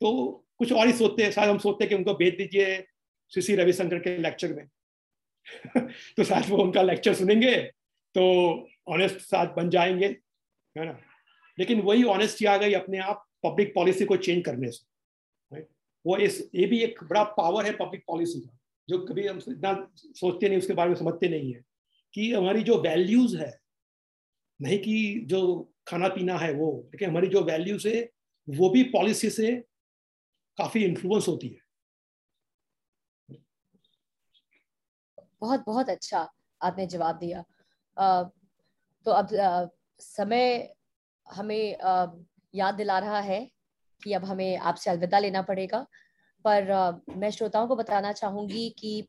तो कुछ और ही सोचते हैं। शायद हम सोचते हैं कि उनको भेज दीजिए श्री श्री रविशंकर के लेक्चर में। तो शायद वो उनका लेक्चर सुनेंगे तो ऑनेस्ट साथ बन जाएँगे, है ना? लेकिन वही ऑनेस्टी आ गई अपने आप पब्लिक पॉलिसी को चेंज करने से वो इस, ये भी एक बड़ा पावर है पब्लिक पॉलिसी का, जो कभी हम इतना सोचते नहीं, उसके बारे में समझते नहीं है, कि हमारी जो वैल्यूज़ है, नहीं कि जो खाना पीना है वो, लेकिन हमारी जो वैल्यूज़ है, वो भी पॉलिसी से काफ़ी इन्फ्लुएंस होती है। बहुत बहुत अच्छा आपने जवाब दिया। आ, तो अब आ, समय हमें आ, याद दिला रहा है कि अब हमें आपसे अलविदा लेना पड़ेगा। पर आ, मैं श्रोताओं को बताना चाहूँगी कि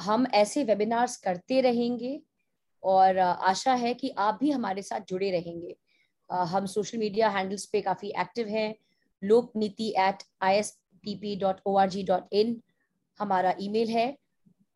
हम ऐसे वेबिनार्स करते रहेंगे और आशा है कि आप भी हमारे साथ जुड़े रहेंगे। हम सोशल मीडिया हैंडल्स पे काफ़ी एक्टिव हैं। Lok Niti at I S P P dot O R G dot in हमारा ईमेल है।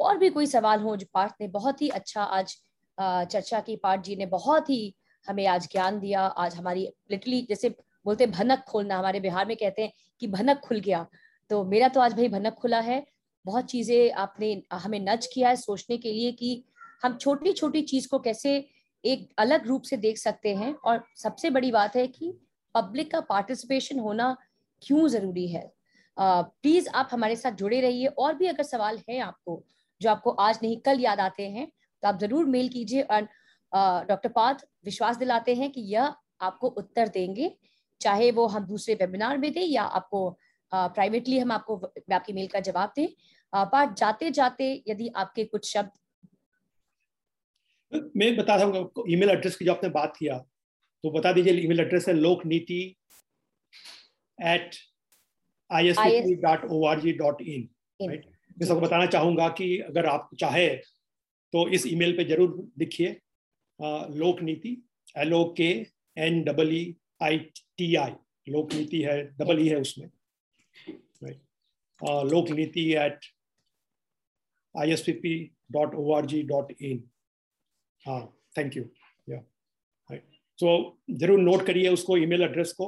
और भी कोई सवाल हो, जो पार्थ ने बहुत ही अच्छा आज चर्चा की। पार्थ जी ने बहुत ही हमें आज ज्ञान दिया। आज हमारी लिटरली जैसे बोलते भनक खोलना। हमारे बिहार में कहते हैं कि भनक खुल गया। तो मेरा तो आज भाई भनक खुला है। बहुत चीज़ें आपने, हमें नज किया है सोचने के लिए कि हम छोटी छोटी चीज़ को कैसे एक अलग रूप से देख सकते हैं। और सबसे बड़ी बात है कि पब्लिक का पार्टिसिपेशन होना क्यों ज़रूरी है? प्लीज़ आप हमारे साथ जुड़े रहिए। और भी अगर सवाल है आपको, जो आपको आज नहीं, कल याद आते हैं तो आप ज़रूर मेल कीजिए और डॉक्टर पाथ विश्वास दिलाते हैं कि यह आपको उत्तर देंगे। चाहे वो हम दूसरे वेबिनार में दें या आपको प्राइवेटली हम आपको आपकी मेल का जवाब दें। पाठ जाते जाते यदि आपके कुछ शब्द मैं बता दूँगा ईमेल एड्रेस की जो आपने बात किया तो बता दीजिए ईमेल एड्रेस है Lok Niti at I S P dot O R G dot in right मैं सबको बताना चाहूँगा कि अगर आप चाहे तो इस ईमेल पे ज़रूर लिखिए लोक Niti L O K N double E I T I Lok Niti है डबल ई है उसमें Lok Niti at I S P P dot O R G dot in हाँ थैंक यू सो ज़रूर note करिए उसको email address को।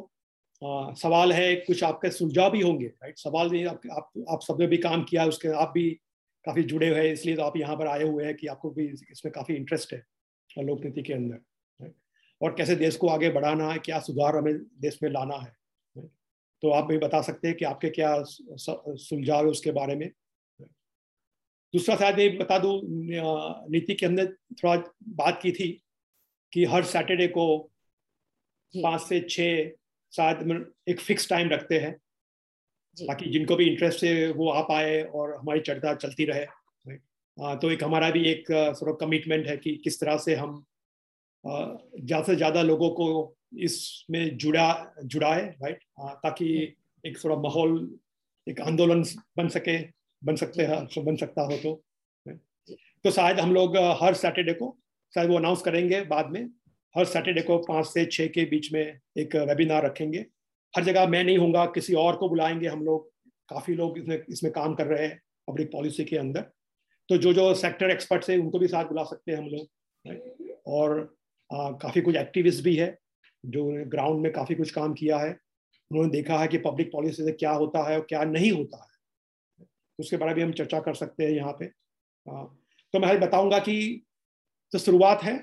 आ, सवाल है कुछ आपके सुलझाव भी होंगे राइट सवाल नहीं आप आप, आप सबने भी काम किया है उसके आप भी काफ़ी जुड़े हुए हैं इसलिए तो आप यहाँ पर आए हुए हैं कि आपको भी इसमें काफ़ी इंटरेस्ट है लोकनीति के अंदर और कैसे देश को आगे बढ़ाना है क्या सुधार हमें देश में लाना है तो आप भी बता सकते हैं कि आपके क्या सुलझाव है उसके बारे में दूसरा शायद ये बता दूँ नीति के अंदर थोड़ा बात की थी कि हर सैटरडे को पाँच से छः शायद एक फिक्स टाइम रखते हैं। ताकि जिनको भी इंटरेस्ट है वो आ पाए और हमारी चर्चा चलती रहे तो एक हमारा भी एक सॉर्ट कमिटमेंट है कि किस तरह से हम ज़्यादा से ज़्यादा लोगों को इसमें जुड़ा जुड़ाए राइट ताकि एक थोड़ा माहौल एक आंदोलन बन सके बन सकते हैं बन सकता हो तो तो शायद हम लोग हर सैटरडे को शायद वो अनाउंस करेंगे बाद में। हर सैटरडे को पाँच से छः के बीच में एक वेबिनार रखेंगे। हर जगह मैं नहीं हूँगा किसी और को बुलाएँगे हम लोग। काफ़ी लोग इसमें इसमें काम कर रहे हैं पब्लिक पॉलिसी के अंदर। तो जो जो सेक्टर एक्सपर्ट्स हैं उनको भी साथ बुला सकते हैं हम लोग और काफ़ी कुछ एक्टिविस्ट भी है जो ग्राउंड में काफ़ी कुछ काम किया है। उन्होंने देखा है कि पब्लिक पॉलिसी से क्या होता है और क्या नहीं होता है। उसके बारे में हम चर्चा कर सकते हैं यहाँ पे। आ, तो मैं बताऊँगा कि तो शुरुआत है।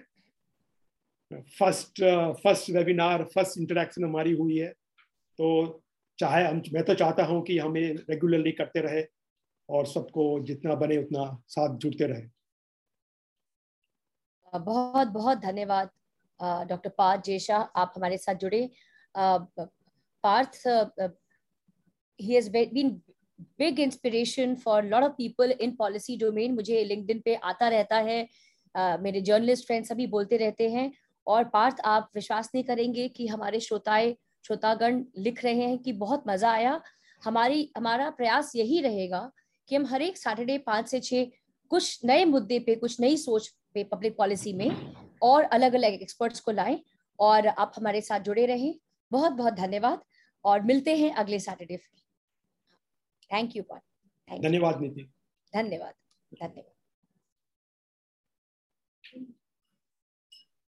First first webinar first interaction हमारी हुई है। तो चाहे हम, मैं तो चाहता हूँ कि हमें रेगुलरली करते रहे और सबको जितना बने उतना साथ जुड़ते रहे। बहुत बहुत धन्यवाद। डॉक्टर पार्थ जेशा, आप हमारे साथ जुड़े। Parth he has been big inspiration for lot of people in policy domain मुझे लिंक्डइन पे आता रहता है। Uh, मेरे जर्नलिस्ट फ्रेंड सभी बोलते रहते हैं और पार्थ आप विश्वास नहीं करेंगे कि हमारे श्रोताए श्रोतागण लिख रहे हैं कि बहुत मज़ा आया। हमारी हमारा प्रयास यही रहेगा कि हम हर एक सैटरडे पाँच से छः कुछ नए मुद्दे पे कुछ नई सोच पे पब्लिक पॉलिसी में और अलग अलग एक्सपर्ट्स को लाएँ और आप हमारे साथ जुड़े रहें। बहुत बहुत धन्यवाद और मिलते हैं अगले सैटरडे थैंक यू धन्यवाद नीति धन्यवाद धन्यवाद।